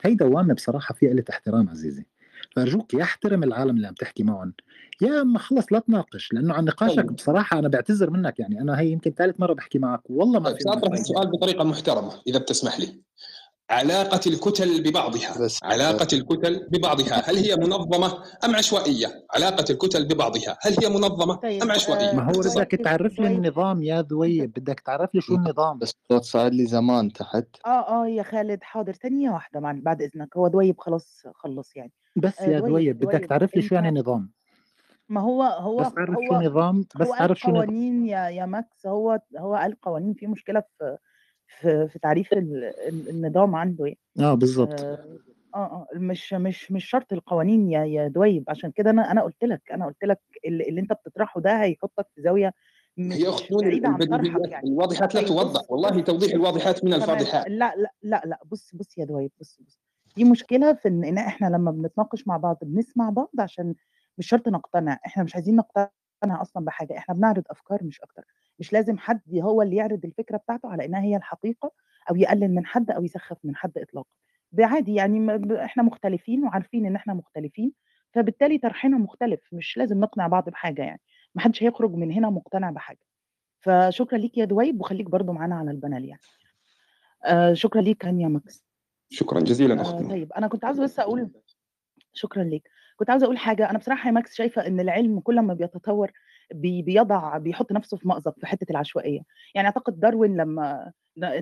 هي دوامة بصراحة فيها قله احترام عزيزي. فارجوك يا احترم العالم اللي عم تحكي معهم. يا أما خلص لا تناقش لأنه عن نقاشك طيب. بصراحة أنا بعتذر منك يعني أنا هي يمكن ثالث مرة بحكي معك والله ما طيب في سأطرح منك السؤال بطريقة محترمة إذا بتسمح لي. علاقة الكتل ببعضها. بس علاقة الكتل ببعضها. هل هي منظمة أم عشوائية؟ علاقة الكتل ببعضها. هل هي منظمة طيب أم عشوائية؟ ما هو. بدك تعرف لي النظام يا ذويب بدك تعرف لي شو النظام. بس الصوت صار لي زمان تحت. آه آه يا خالد حاضر. ثانية واحدة مع بعد إذنك. هو دويب خلاص خلص يعني. بس آه، يا ذويب بدك تعرف لي شو يعني نظام. ما هو هو بس شو هو نظام بس تعرف شو نظام. قوانين يا يا ماكس هو هو قال قوانين في مشكلة في في, في تعريف ال- ال- النظام عنده يعني. آه بالضبط. آه آه آه، مش مش مش شرط القوانين يا يا دويب. عشان كده أنا أنا قلت لك أنا قلت لك اللي, اللي أنت بتطرحه ده هيحطك في زاوية هي البديهيات يعني. الواضحات لا طيب توضح. والله توضيح الواضحات من الفاضحات لا لا لا لا. بص بص يا دويب بص بص. دي مشكلة في إن إن إحنا لما بنتناقش مع بعض بنسمع بعض عشان مش شرط نقتنع. إحنا مش عايزين نقتنع أصلا بحاجة إحنا بنعرض أفكار مش أكتر مش لازم حد هو اللي يعرض الفكرة بتاعته على إنها هي الحقيقة أو يقلل من حد أو يسخف من حد اطلاقا. ده عادي يعني إحنا مختلفين وعارفين إن إحنا مختلفين فبالتالي طرحنا مختلف مش لازم نقنع بعض بحاجة يعني ما حدش هيخرج من هنا مقتنع بحاجة. فشكرا ليك يا دويب وخليك برضو معانا على ال panel يعني. آه شكرا ليك كان يا ماكس. شكرا جزيلا آه نون طيب أنا كنت عاوزة بس أقول شكرا ليك. كنت عاوزة أقول حاجة أنا بصراحة يا ماكس شايفة إن العلم كل ما بيتطور بي بيضع بيحط نفسه في مأزق في حتة العشوائية. يعني أعتقد داروين لما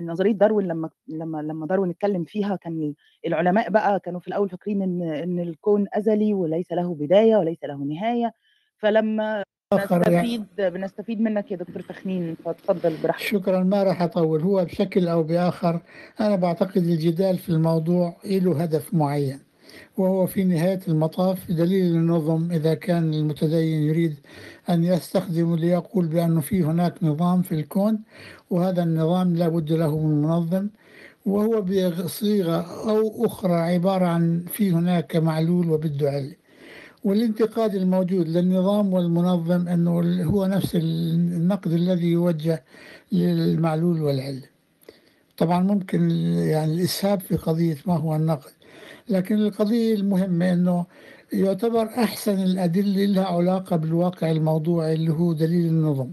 نظرية داروين لما لما لما داروين اتكلم فيها كان العلماء بقى كانوا في الأول فاكرين إن إن الكون أزلي وليس له بداية وليس له نهاية. فلما يعني بنستفيد بنستفيد منك يا دكتور تخمين فتفضل براحتك. شكرا ما راح أطول هو بشكل أو بآخر أنا بعتقد الجدال في الموضوع له هدف معين. وهو في نهاية المطاف دليل النظم إذا كان المتدين يريد أن يستخدم ليقول بأنه في هناك نظام في الكون وهذا النظام لا بد له من منظم وهو بصيغة أو أخرى عبارة عن في هناك معلول وبده والانتقاد الموجود للنظام والمنظم أنه هو نفس النقد الذي يوجه للمعلول والعلة طبعا ممكن يعني الإسهاب في قضية ما هو النقد. لكن القضية المهمة أنه يعتبر أحسن الأدلة لها علاقة بالواقع الموضوعي اللي هو دليل النظم.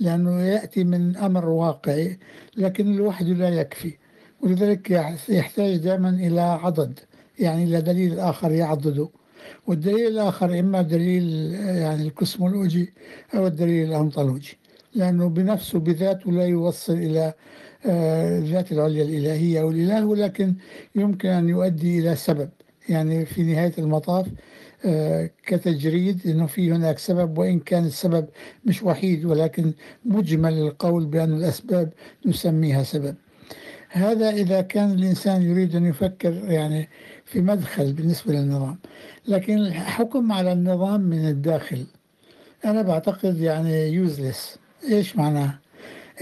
لأنه يأتي من أمر واقعي لكن لوحده لا يكفي. ولذلك يحتاج دائما إلى عضد يعني إلى دليل آخر يعضده. والدليل الآخر إما دليل يعني الكوسمولوجي أو الدليل الأنطولوجي. لأنه بنفسه بذاته لا يوصل إلى الذات العليا الإلهية أو الإله ولكن يمكن أن يؤدي إلى سبب. يعني في نهاية المطاف كتجريد أنه في هناك سبب وإن كان السبب مش وحيد ولكن مجمل القول بأن الأسباب نسميها سبب. هذا إذا كان الإنسان يريد أن يفكر يعني في مدخل بالنسبة للنظام. لكن الحكم على النظام من الداخل أنا بعتقد يعني يوزلس إيش معناه؟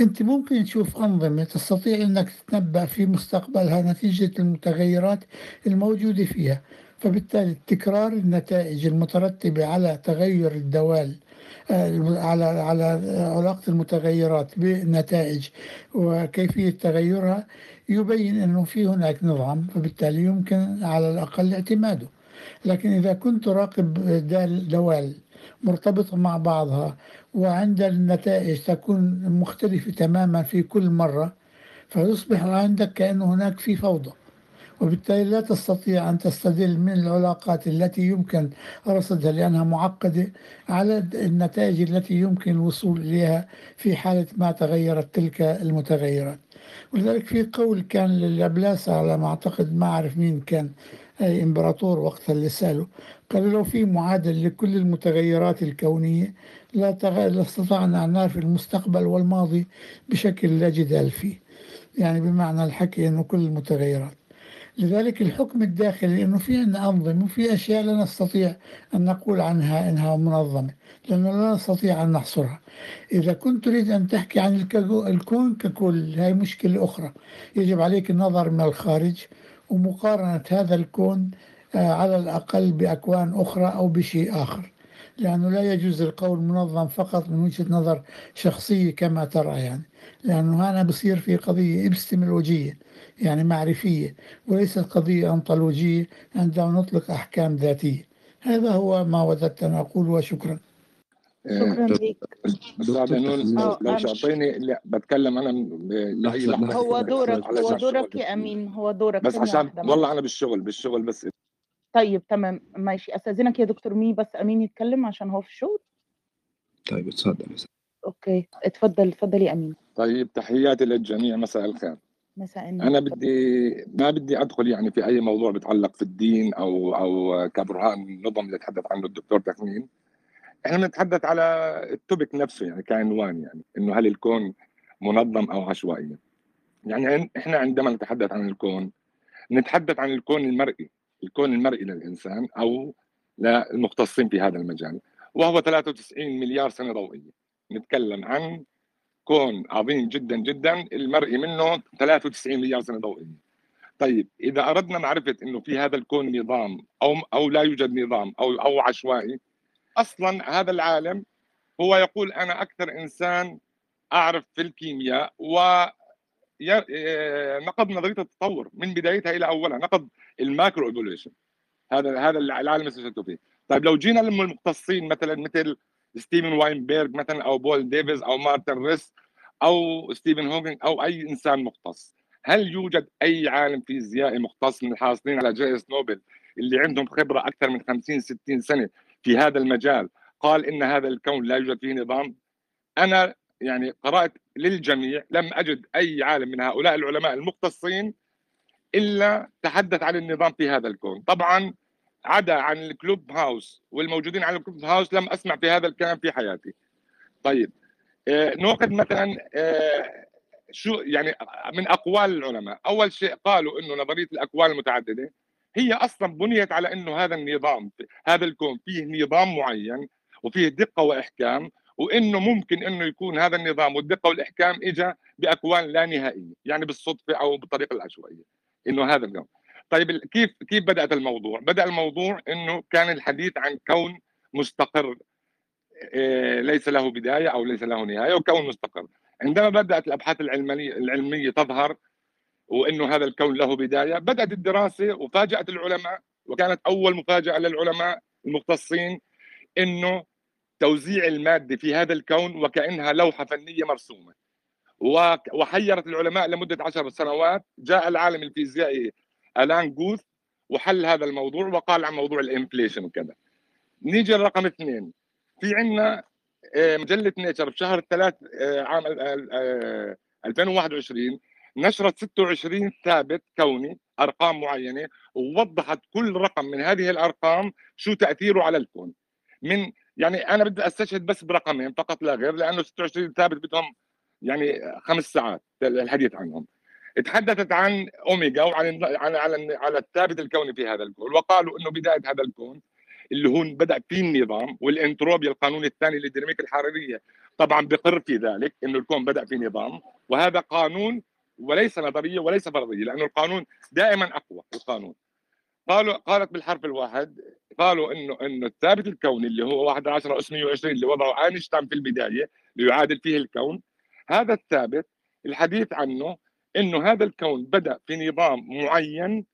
أنت ممكن تشوف أنظمة تستطيع أنك تتنبأ في مستقبلها نتيجة المتغيرات الموجودة فيها فبالتالي تكرار النتائج المترتبة على تغير الدوال على على علاقة المتغيرات بالنتائج وكيفية تغيرها يبين أنه في هناك نظام فبالتالي يمكن على الأقل اعتماده. لكن إذا كنت راقب دوال مرتبطة مع بعضها وعند النتائج تكون مختلفة تماما في كل مرة فيصبح عندك كأن هناك في فوضى. وبالتالي لا تستطيع أن تستدل من العلاقات التي يمكن رصدها لأنها معقدة على النتائج التي يمكن الوصول إليها في حالة ما تغيرت تلك المتغيرات. ولذلك في قول كان للابلاسة على ما أعتقد ما أعرف مين كان أي إمبراطور وقتها اللي سأله قال لو في معادل لكل المتغيرات الكونية لا تغ... لاستطعنا أن نعرف المستقبل والماضي بشكل لا جدال فيه. يعني بمعنى الحكي أنه كل المتغيرات. لذلك الحكم الداخلي أنه في عندنا أنظمة وفي أشياء لا نستطيع أن نقول عنها أنها منظمة لأنه لا نستطيع أن نحصرها. إذا كنت تريد أن تحكي عن الكون ككل هاي مشكلة أخرى. يجب عليك النظر من الخارج ومقارنة هذا الكون على الأقل بأكوان أخرى أو بشيء آخر. لأنه لا يجوز القول منظم فقط من وجهة نظر شخصية كما ترى يعني. لأنه هنا بصير في قضية إبستمولوجية يعني معرفية وليست قضية أنطولوجية. عندما نطلق أحكام ذاتية. هذا هو ما وددت أن أقول وشكرا. شكرا لك أستاذ نون آه، لو تعطيني لا بتكلم أنا لاي لحظة. هو دورك هو دورك يا أمين هو دورك. بس عشان والله. أنا بالشغل بالشغل بس. طيب تمام ماشي. أستأذنك يا دكتور مي بس أمين يتكلم عشان هو في الشغل. طيب اتفضل okay اتفضل اتفضل يا أمين. طيب تحياتي للجميع مساء الخير. مساء النور. أنا. بدي ما بدي أدخل يعني في أي موضوع بيتعلق في الدين أو أو كبرهان النظم اللي تحدث عنه الدكتور تكمين إحنا بنتحدث على ال topic نفسه يعني كعنوان يعني إنه هل الكون منظم أو عشوائي يعني عن- إحنا عندما نتحدث عن الكون نتحدث عن الكون المرئي الكون المرئي للإنسان أو للمختصين في هذا المجال وهو 93 مليار سنة ضوئية. نتكلم عن كون عظيم جدا جدا المرئي منه 93 مليار سنة ضوئية. طيب إذا أردنا معرفة إنه في هذا الكون نظام أو أو لا يوجد نظام أو أو عشوائي أصلا هذا العالم هو يقول أنا أكثر إنسان أعرف في الكيمياء و آه، نقد نظرية التطور من بدايتها إلى أولها نقد ال macro evolution هذا هذا العالم اللي فيه. طيب لو جينا للمختصين مثلا مثل ستيفن واينبرغ مثلا أو بول ديفيز أو مارتن ريس أو ستيفن هوكينج أو أي إنسان مختص هل يوجد أي عالم فيزيائي مختص من الحاصلين على جائزه نوبل اللي عندهم خبرة أكثر من 50 60 سنة في هذا المجال. قال إن هذا الكون لا يوجد فيه نظام. أنا يعني قرأت للجميع لم أجد أي عالم من هؤلاء العلماء المختصين إلا تحدث عن النظام في هذا الكون. طبعا عدا عن الكلوب هاوس والموجودين على الكلوب هاوس لم أسمع في هذا الكلام في حياتي. طيب آه، ناخذ مثلا آه، شو يعني من أقوال العلماء. أول شيء قالوا إنه نظرية الاكوان المتعددة هي أصلا بنيت على إنه هذا النظام هذا الكون فيه نظام معين وفيه دقة وإحكام وإنه ممكن إنه يكون هذا النظام والدقة والإحكام اجى بأكوان لا نهائية يعني بالصدفة أو بالطريقة العشوائية إنه هذا الكون طيب كيف كيف بدأت الموضوع؟ بدأ الموضوع إنه كان الحديث عن كون مستقر آه، ليس له بداية أو ليس له نهاية وكون مستقر. عندما بدأت الأبحاث العلميه العلمية تظهر وإنه هذا الكون له بداية. بدأت الدراسة وفاجأت العلماء وكانت أول مفاجأة للعلماء المختصين إنه توزيع المادة في هذا الكون وكأنها لوحة فنية مرسومة. وحيرت العلماء لمدة عشر سنوات. جاء العالم الفيزيائي ألان جوث وحل هذا الموضوع وقال عن موضوع ال inflation وكذا. نيجي لرقم اثنين. في عندنا آه، مجلة نيتشر بشهر ثلاث آه، عام ال- آه، 2021 نشرت 26 ثابت كوني أرقام معينة ووضحت كل رقم من هذه الأرقام شو تأثيره على الكون. من يعني أنا بدي أستشهد بس برقمين فقط لا غير لأنه 26 ثابت بدهم يعني خمس ساعات الحديث عنهم. تحدثت عن أوميجا وعن عن على على الثابت الكوني في هذا الكون وقالوا إنه بداية هذا الكون اللي هو بدأ فيه النظام والانتروبيا القانون الثاني للديناميكا الحرارية. طبعا بقر في ذلك إنه الكون بدأ في نظام وهذا قانون وليس نظرية وليس فرضية لأنه القانون دائما أقوى القانون. قالوا قالت بالحرف الواحد قالوا انه إنه الثابت الكوني اللي هو 11 اس 120 اللي وضعه آينشتاين في البداية ليعادل فيه الكون هذا الثابت الحديث عنه إنه هذا الكون بدأ في نظام معين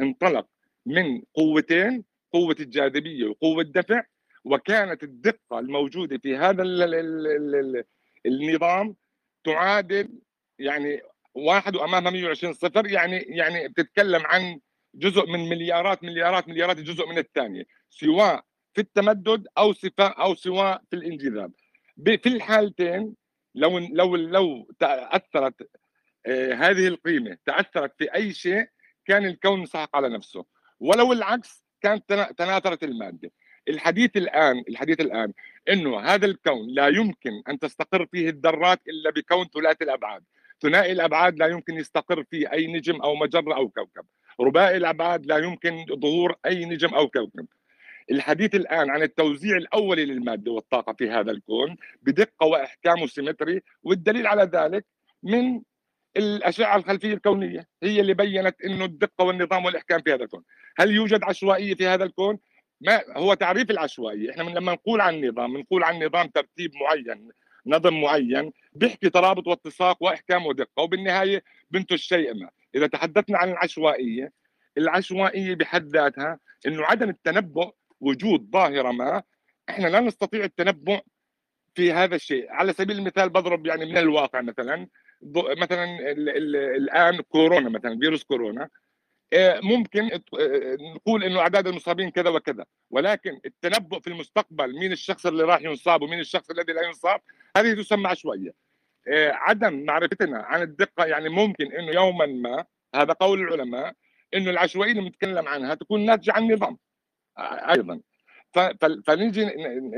انطلق من قوتين قوة الجاذبية وقوة الدفع وكانت الدقة الموجودة في هذا ال ال ال ال النظام تعادل يعني واحد وامامها 120 صفر يعني يعني بتتكلم عن جزء من مليارات مليارات مليارات الجزء من الثانية سواء في التمدد أو سواء أو سواء في الانجذاب. في الحالتين لو لو لو تأثرت آه، هذه القيمة تأثرت في أي شيء كان الكون مسحق على نفسه. ولو العكس كانت تنا- تناثرت المادة. الحديث الآن الحديث الآن إنه هذا الكون لا يمكن أن تستقر فيه الذرات إلا بكون ثلاثي الأبعاد. ثنائي الأبعاد لا يمكن يستقر فيه أي نجم أو مجرة أو كوكب. رباعي الأبعاد لا يمكن ظهور أي نجم أو كوكب. الحديث الآن عن التوزيع الأولي للمادة والطاقة في هذا الكون بدقة وإحكام وسيمتري والدليل على ذلك من الأشعة الخلفية الكونية هي اللي بينت إنه الدقة والنظام والإحكام في هذا الكون. هل يوجد عشوائية في هذا الكون؟ ما هو تعريف العشوائية. إحنا من لما نقول عن نظام بنقول عن نظام ترتيب معين. نظم معين بيحكي ترابط واتساق وإحكام ودقة وبالنهاية بنتج شيء ما إذا تحدثنا عن العشوائية العشوائية بحد ذاتها إنه عدم التنبؤ وجود ظاهرة ما إحنا لا نستطيع التنبؤ في هذا الشيء. على سبيل المثال بضرب يعني من الواقع مثلا مثلا ال ال الآن كورونا مثلا فيروس كورونا. آه، ممكن آه، نقول إنه أعداد المصابين كذا وكذا. ولكن التنبؤ في المستقبل مين الشخص اللي راح ينصاب ومين الشخص الذي لا ينصاب هذه تسمى عشوائيه آه، عدم معرفتنا عن الدقة يعني ممكن إنه يوما ما هذا قول العلماء إنه العشوائيه اللي بنتكلم عنها تكون ناتجة عن نظام آه، أيضا. فنيجي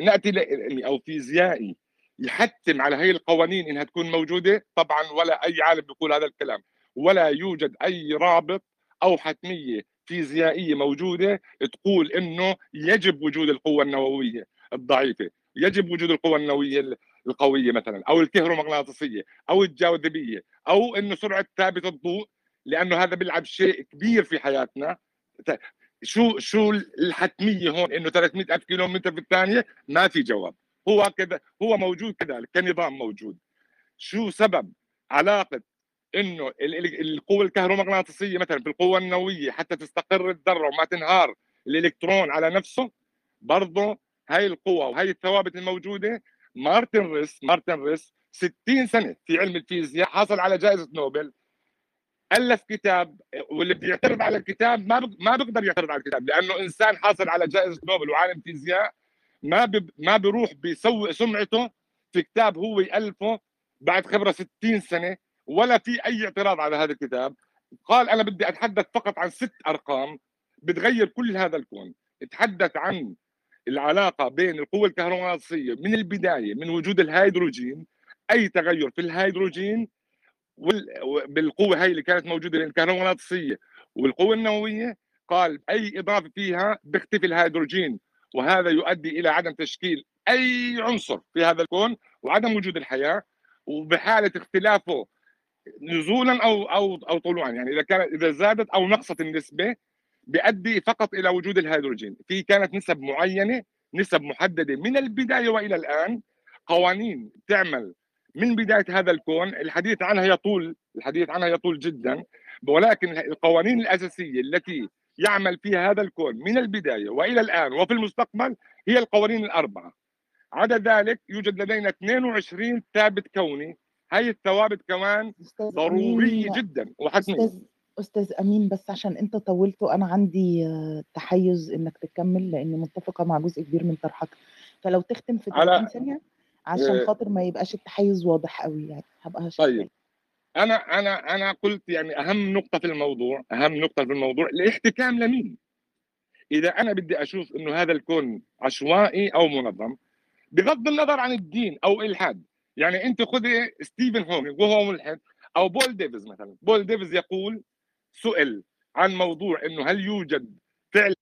نأتي ل- أو فيزيائي يحتم على هي القوانين إنها تكون موجودة طبعا ولا أي عالم بيقول هذا الكلام ولا يوجد أي رابط أو حتمية فيزيائية موجودة تقول إنه يجب وجود القوة النووية الضعيفة. يجب وجود القوة النووية ال- القوية مثلا أو الكهرومغناطيسية أو الجاذبية أو إنه سرعة ثابت الضوء لأنه هذا بيلعب شيء كبير في حياتنا. شو شو الحتمية هون إنه 300 ألف كيلو متر في الثانية؟ ما في جواب. هو كذا هو موجود كذلك كنظام موجود. شو سبب؟ علاقة إنه ال- ال- القوة الكهرومغناطيسية مثلا في القوة النووية حتى تستقر الذره وما تنهار الإلكترون على نفسه برضه هاي القوة وهاي الثوابت الموجودة مارتن ريس مارتن ريس 60 سنة في علم الفيزياء حصل على جائزة نوبل ألف كتاب واللي بيعترض على الكتاب ما ما بيقدر يعترض على الكتاب لأنه إنسان حاصل على جائزة نوبل وعالم فيزياء ما. ما بيروح بيسوق سمعته في كتاب هو يألفه بعد خبرة 60 سنة ولا في أي اعتراض على هذا الكتاب قال أنا بدي أتحدث فقط عن ست أرقام بتغير كل هذا الكون تحدث عن العلاقة بين القوة الكهرومغناطيسية من البداية من وجود الهيدروجين أي تغير في الهيدروجين بالقوة هاي اللي كانت موجودة بين الكهرومغناطيسية والقوة النووية قال أي إضافة فيها بيختفي الهيدروجين وهذا يؤدي إلى عدم تشكيل أي عنصر في هذا الكون وعدم وجود الحياة وبحالة اختلافه نزولا أو أو أو طلوعا يعني إذا كانت إذا زادت أو نقصت النسبة بيؤدي فقط إلى وجود الهيدروجين. في كانت نسب معينة نسب محددة من البداية وإلى الآن. قوانين تعمل من بداية هذا الكون. الحديث عنها يطول الحديث عنها يطول جدا. ولكن القوانين الأساسية التي يعمل فيها هذا الكون من البداية وإلى الآن وفي المستقبل هي القوانين الأربعة. عدا ذلك يوجد لدينا 22 ثابت كوني. هاي الثوابت كمان ضرورية جدا. وحتمية. أستاذ أمين بس عشان أنت طولت وأنا عندي آه، تحيز إنك تكمل لأني متفقة مع جزء كبير من طرحك. فلو تختم في على 30 ثانية عشان آه، خاطر ما يبقاش التحيز واضح قوي يعني هبقى شاكرة طيب. أنا أنا أنا قلت يعني أهم نقطة في الموضوع أهم نقطة في الموضوع الاحتكام لمين؟ إذا أنا بدي أشوف إنه هذا الكون عشوائي أو منظم بغض النظر عن الدين أو إلحاد يعني أنت خذي ستيفن هوكينج وهو ملحد أو بول ديفيز مثلا. بول ديفيز يقول سئل عن موضوع إنه هل يوجد فعلا